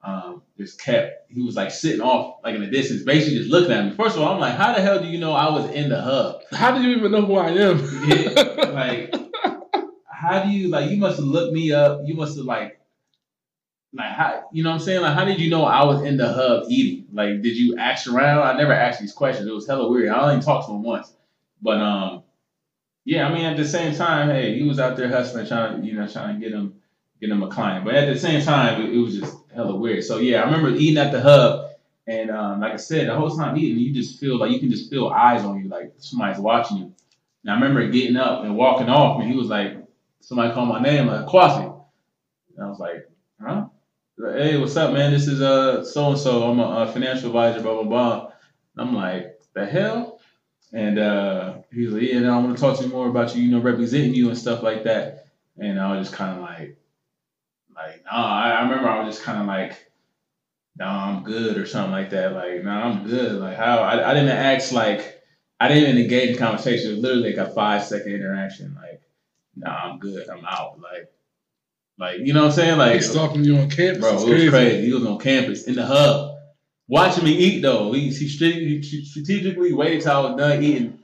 Um, just kept. He was like sitting off, like in the distance, basically just looking at me. First of all, I'm like, how the hell do you know I was in the hub? How do you even know who I am? Yeah, like, how do you like? You must have looked me up. You must have like, like how you know what I'm saying? Like, how did you know I was in the hub eating? Like, did you ask around? I never asked these questions. It was hella weird. I only talked to him once, but um, yeah. I mean, at the same time, hey, he was out there hustling, trying to you know trying to get him get him a client. But at the same time, it, it was just hella weird. So yeah, I remember eating at the hub. And um, like I said, the whole time eating, you just feel like you can just feel eyes on you, like somebody's watching you. And I remember getting up and walking off, and he was like, somebody called my name, like Kwasi. And I was like, huh? Like, hey, what's up, man? This is uh so and so. I'm a, a financial advisor, blah blah blah. And I'm like, the hell? And uh, like, yeah, I want to talk to you more about you, you know, representing you and stuff like that. And I was just kind of like, like, nah. I, I remember I was just kind of like, nah, I'm good or something like that. Like, nah, I'm good. Like, how? I, I didn't ask like, I didn't even engage in conversation. It was literally like a five second interaction. Like, nah, I'm good. I'm out. Like, like you know what I'm saying? Like, stalking you on campus. bro, it was crazy. He was on campus in the hub, watching me eat though. He, he, he strategically waited till I was done eating,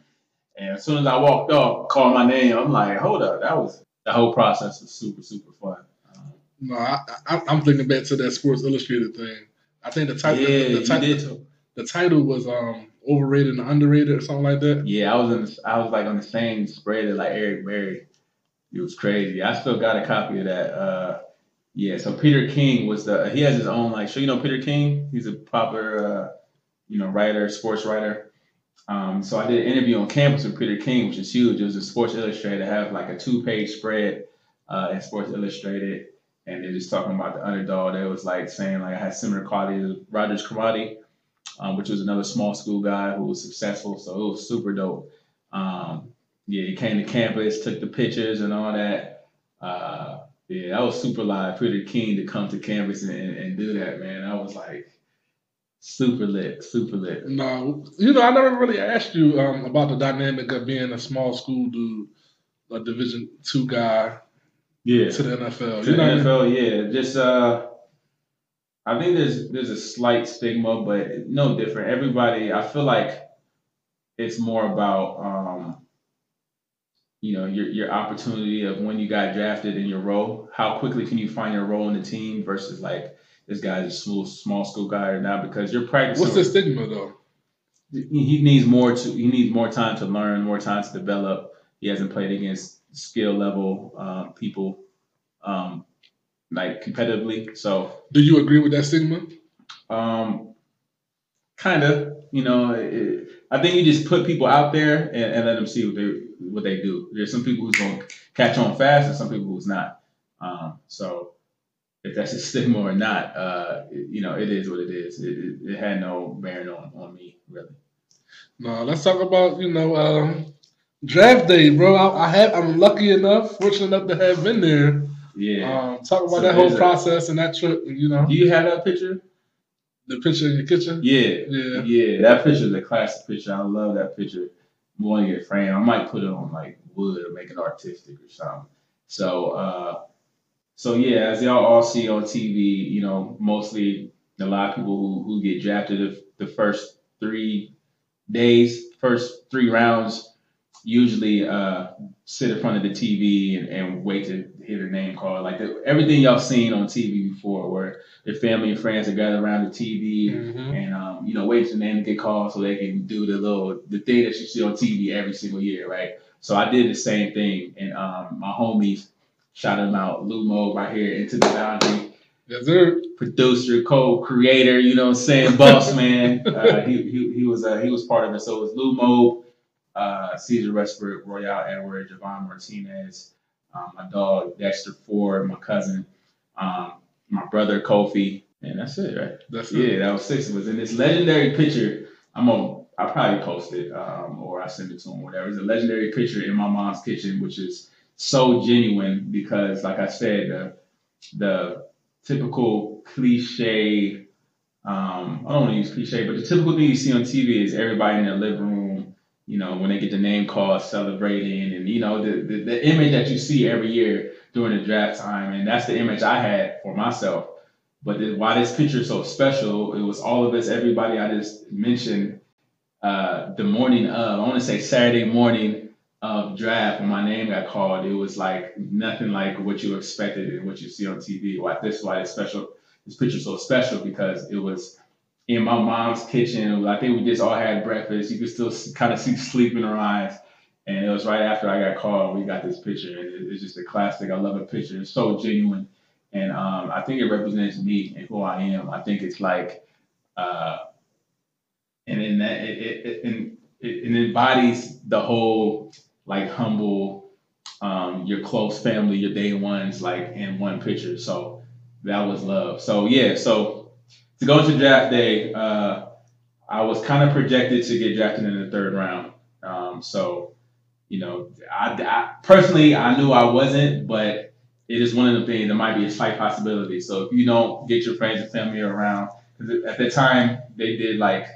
and as soon as I walked off, called my name. I'm like, hold up, that was the whole process was super super fun. Um, No, I, I, I'm thinking back to that Sports Illustrated thing. I think the title, yeah, the, you title, the title was um overrated and underrated or something like that. Yeah, I was in. The, I was like on the same spread as like Eric Berry. It was crazy. I still got a copy of that. Uh, yeah. So Peter King was the. He has his own like. So you know Peter King. He's a popular, uh, you know, writer, sports writer. Um, so I did an interview on campus with Peter King, which is huge. It was a Sports Illustrated. I have like a two-page spread uh, in Sports Illustrated, and they're just talking about the underdog. They was like saying like I had similar qualities as Rodgers-Cromartie, um, which was another small school guy who was successful. So it was super dope. Um, yeah, he came to campus, took the pictures and all that. Uh, yeah, I was super live, Peter King to come to campus and, and do that, man. I was like super lit, super lit. No, you know, I never really asked you um, about the dynamic of being a small school dude, a Division two guy Yeah. to the NFL. To You the NFL, yeah. Just uh I think there's there's a slight stigma, but no different. Everybody I feel like it's more about um you know your your opportunity of when you got drafted in your role. How quickly can you find your role in the team versus like this guy's a small small school guy or not because you're practicing. what's the stigma though? he needs more to he needs more time to learn, more time to develop. He hasn't played against skill level uh, people um, like competitively. So Do you agree with that stigma? um, kind of, you know, it, I think you just put people out there and, and let them see what they what they do. There's some people who's gonna catch on fast and some people who's not. Um, so if that's a stigma or not, uh, it- you know, it is what it is. It, it, it had no bearing on, on me really. No, let's talk about you know um, draft day, bro. I, I have I'm lucky enough, fortunate enough to have been there. Yeah. Um, talk about So that whole process and that trip. You know, Do you have that picture? the picture in your kitchen. Yeah. Yeah. Yeah, that picture is a classic picture. I love that picture. I want to frame. I might put it on like wood or make it artistic or something. So, uh, so yeah, as y'all all see on TV, you know, mostly a lot of people who, who get drafted the, the first three days, first three rounds, usually uh, sit in front of the TV and, and wait to hear their name called. Like the, everything y'all seen on TV before, where their family and friends are gathered around the TV Mhm. and um, you know, wait for the name to get called so they can do the little the thing that you see on TV every single year, right? So I did the same thing, and um, my homies shout him out, Lumo right here into the boundary, Yes, sir. producer, co-creator, you know what I'm saying, boss man. Uh, he, he he was uh, he was part of it. So it was Lumo, uh, Caesar Westbrook, Royale Edward, Javon Martinez, um, my dog Dexter Ford, my cousin, um, my brother Kofi, and that's it, right? That's it. Yeah, that was six of us. In this legendary picture, I'm gonna I probably post it um, or I send it to him, whatever. It's a legendary picture in my mom's kitchen, which is so genuine because, like I said, the the typical cliche. Um, I don't want to use cliche, but the typical thing you see on TV is everybody in their living room, you know, when they get the name call, celebrating, and you know the, the the image that you see every year during the draft time, and that's the image I had for myself. But the, why this picture is so special, it was all of us, everybody I just mentioned, uh, the morning of, I want to say Saturday morning of draft when my name got called, it was like nothing like what you expected and what you see on TV. Why this is why this special, this picture so special because it was in my mom's kitchen. I think we just all had breakfast. You could still kind of see sleep in her eyes. And it was right after I got called, we got this picture, and it's just a classic. I love a picture. It's so genuine, and um, I think it represents me and who I am. I think it's like, uh, and in that, it, it, it, and it, it embodies the whole like humble, um, your close family, your day ones, like in one picture. So that was love. So yeah, so to go into draft day, uh, I was kind of projected to get drafted in the third round. Um, so you know, I, I, personally I knew I wasn't, but it is one of the things that might be a slight possibility. So if you don't get your friends and family around, because at the time they did like,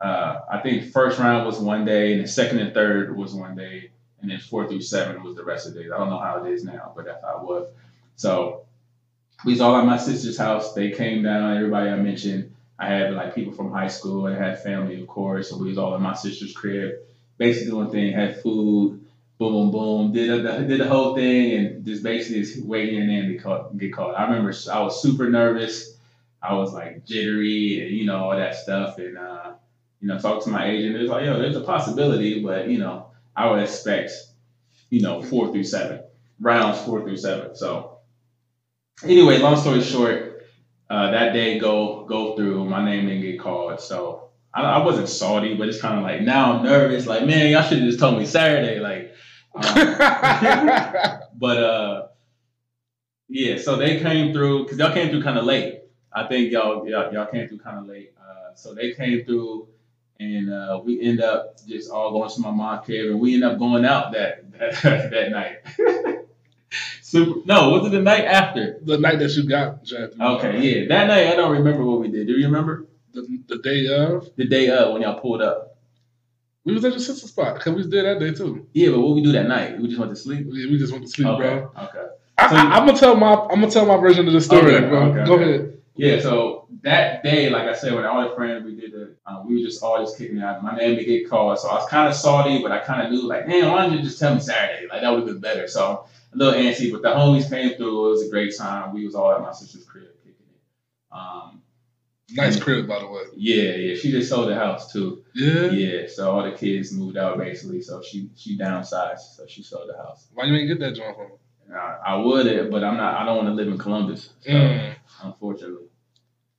uh, I think first round was one day, and the second and third was one day, and then four through seven was the rest of the days. I don't know how it is now, but that's how it was. So we was all at my sister's house. They came down. Everybody I mentioned. I had like people from high school. I had family, of course. So we was all at my sister's crib basically doing thing, had food, boom, boom, boom, did a, did the whole thing, and just basically just waiting in to caught, get caught. I remember I was super nervous. I was like jittery and you know all that stuff, and uh, you know talked to my agent. It was like, yo, there's a possibility, but you know I would expect you know four through seven rounds, four through seven. So anyway, long story short, uh, that day go go through. My name didn't get called, so I, I wasn't salty, but it's kind of like now I'm nervous. Like, man, y'all should have just told me Saturday. Like, um, but uh, yeah. So they came through because y'all came through kind of late. I think y'all y'all, y'all came through kind of late. Uh, so they came through, and uh, we end up just all going to my mom's crib, and we end up going out that that, that night. Super. No, was it the night after? The night that you got drafted. Okay, yeah, that night I don't remember what we did. Do you remember? the, the day of. The day of when y'all pulled up. We was at your sister's spot because we was there that day too. Yeah, but what we do that night? We just went to sleep. Yeah, we just went to sleep, okay. bro. Okay. I, So- I, am gonna tell my I'm gonna tell my version of the story, Okay, bro. okay, Go ahead. Yeah, so that day, like I said, with all the friends, we did it. Um, we were just all just kicking it out. My name did get called, so I was kind of salty, but I kind of knew, like, man, why don't you just tell me Saturday? Like that would have been better. So a little antsy, but the homies came through. It was a great time. We was all at my sister's crib kicking it. Um, Nice crib, by the way. yeah, yeah. She just sold the house too. Yeah. Yeah, so all the kids moved out basically. So she she downsized, so she sold the house. Why you ain't get that joint from her? I, I would, but I'm not. I don't want to live in Columbus. So. Mm. unfortunately.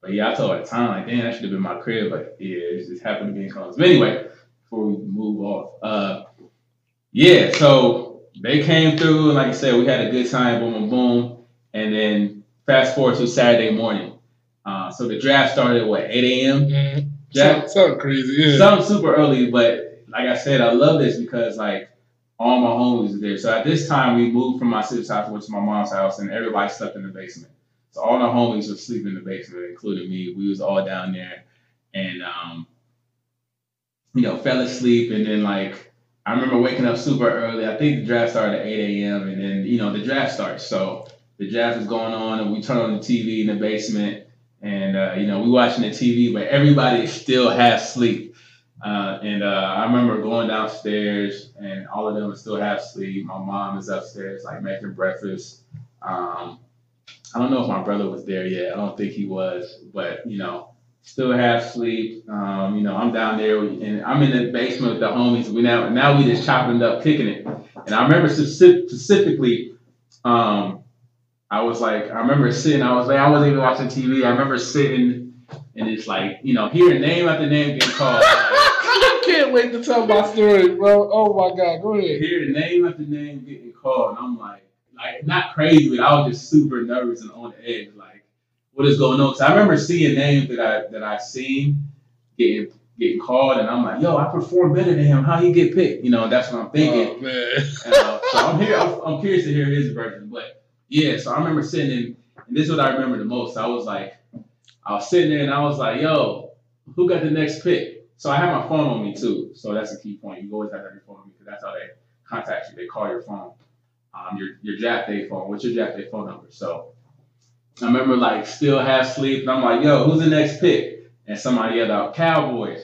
But yeah, I told her at the time, like, damn, that should have been my crib. But yeah, it just happened to be in Columbus. But anyway, before we move off, uh, yeah, so they came through, and like I said, we had a good time, boom, boom, boom. And then fast forward to Saturday morning. Uh, so the draft started at what, 8 a.m.? Mm. Jack- Something, something crazy, yeah. Something super early, but like I said, I love this because like all my homies are there. So at this time, we moved from my sister's house went to my mom's house, and everybody slept in the basement. So all the homies were sleeping in the basement, including me. We was all down there, and um, you know, fell asleep, and then like I remember waking up super early. I think the draft started at 8 a.m. and then you know the draft starts. So the draft is going on, and we turn on the TV in the basement, and uh, you know we watching the TV, but everybody still half sleep. Uh, and uh, I remember going downstairs, and all of them are still half sleep. My mom is upstairs, like making breakfast. Um, I don't know if my brother was there yet. I don't think he was, but you know, still half asleep. Um, you know, I'm down there, and I'm in the basement with the homies. We now now we just chopping it up, kicking it. And I remember speci- specifically, um, I was like, I remember sitting. I was like, I wasn't even watching TV. I remember sitting, and it's like, you know, hearing name after name getting called. I can't wait to tell my story, bro. Oh my god, go ahead. hearing name after name getting called, and I'm like, like not crazy, but I was just super nervous and on the edge, like, what is going on? Because I remember seeing names that I that I seen getting getting called, and I'm like, yo, I perform better than him. How he get picked? You know, that's what I'm thinking. Oh man. Uh, so I'm here. I'm, I'm curious to hear his version. But yeah, so I remember sitting in, and this is what I remember the most. I was like, I was sitting there and I was like, yo, who got the next pick? So I had my phone on me too. So that's a key point. You always have to have your phone on you because that's how they contact you. They call your phone, um, your your draft day phone. What's your draft day phone number? So I remember like still half sleep, and I'm like, yo, who's the next pick? And somebody yelled out, Cowboys.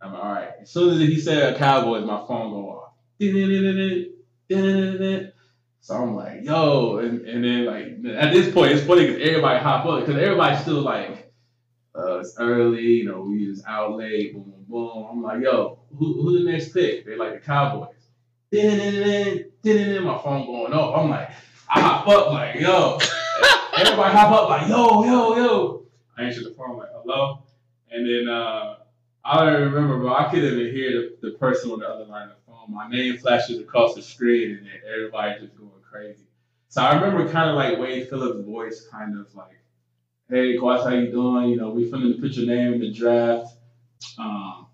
I'm like, all right. As soon as he said Cowboys, my phone go off. So I'm like, yo, and, and then like at this point, it's funny because everybody hop up because everybody's still like, uh, it's early, you know, we just out late, boom, boom, boom. I'm like, yo, who, who the next pick? They like the Cowboys. My phone going off. I'm like, I hop up like, yo. Everybody hop up like, yo, yo, yo. I answer the phone like, hello. And then uh, I don't even remember, bro. I couldn't even hear the, the person on the other line of the phone. My name flashes across the screen, and then everybody just going crazy. So I remember kind of like Wade Phillips' voice, kind of like, "Hey, Quas, how you doing? You know, we finna put your name in the draft." Um,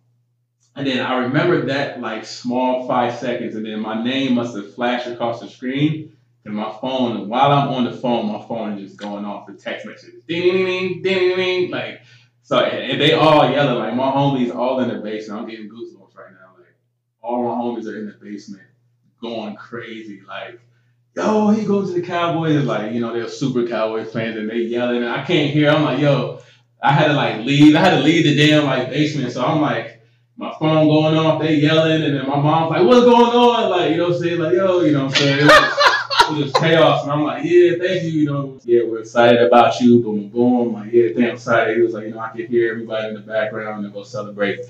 and then I remember that like small five seconds, and then my name must have flashed across the screen. And my phone, while I'm on the phone, my phone is just going off for text messages. Ding, ding, ding, ding, ding, like so, and they all yelling like my homies all in the basement. I'm getting goosebumps right now. Like all my homies are in the basement, going crazy. Like, yo, he goes to the Cowboys. Like, you know, they're super Cowboys fans and they yelling, and I can't hear. I'm like, yo, I had to like leave. I had to leave the damn like basement. So I'm like, my phone going off, they yelling, and then my mom's like, what's going on? Like, you know what I'm saying? Like, yo, you know what I'm saying? Was chaos. And I'm like, yeah, thank you. You know, yeah, we're excited about you. Boom, boom. I'm like, yeah, damn excited. He was like, you know, I can hear everybody in the background and go celebrate,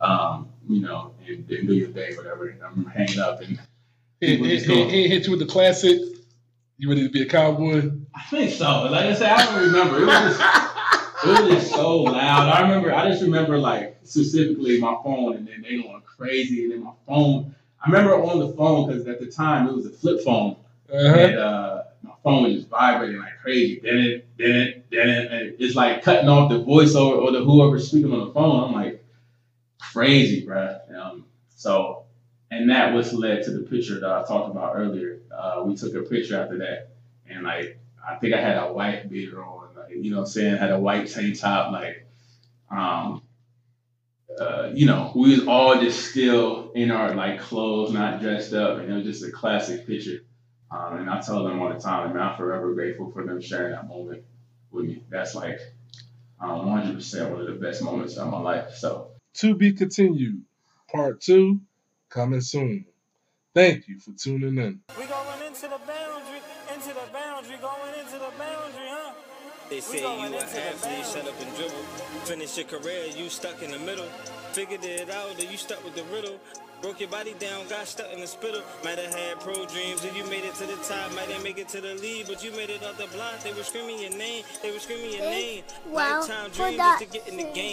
um, you know, and, and do your thing, whatever. And I'm hanging up and He, he, he, he hit you with the classic. You ready to be a cowboy? I think so. Like I said, I don't remember. It was just, it was just so loud. I remember. I just remember like specifically my phone, and then they going crazy, and then my phone. I remember on the phone because at the time it was a flip phone, Uh-huh. and uh, my phone was just vibrating like crazy. Then it, then it, then it, and it's like cutting off the voiceover or the whoever's speaking on the phone. I'm like crazy, bruh. Um, so, and that was led to the picture that I talked about earlier. Uh, we took a picture after that, and like I think I had a white beater on, like you know, what I'm saying had a white tank top, like um. Uh, you know, we was all just still in our like clothes, not dressed up, and it was just a classic picture. Um, and I tell them all the time, man, I'm forever grateful for them sharing that moment with me. That's like um, 100% one of the best moments of my life. So, To be continued. Part two coming soon. Thank you for tuning in. We're going into the boundary, into the boundary, going into the boundary, huh? They say you an athlete, shut up and dribble. Finish your career, you stuck in the middle. Figured it out, that you stuck with the riddle. Broke your body down, got stuck in the spittle. Might have had pro dreams, and you made it to the top. Might have make it to the lead, but you made it off the block. They were screaming your name, they were screaming your name. Well, Lifetime dream just to get in the game.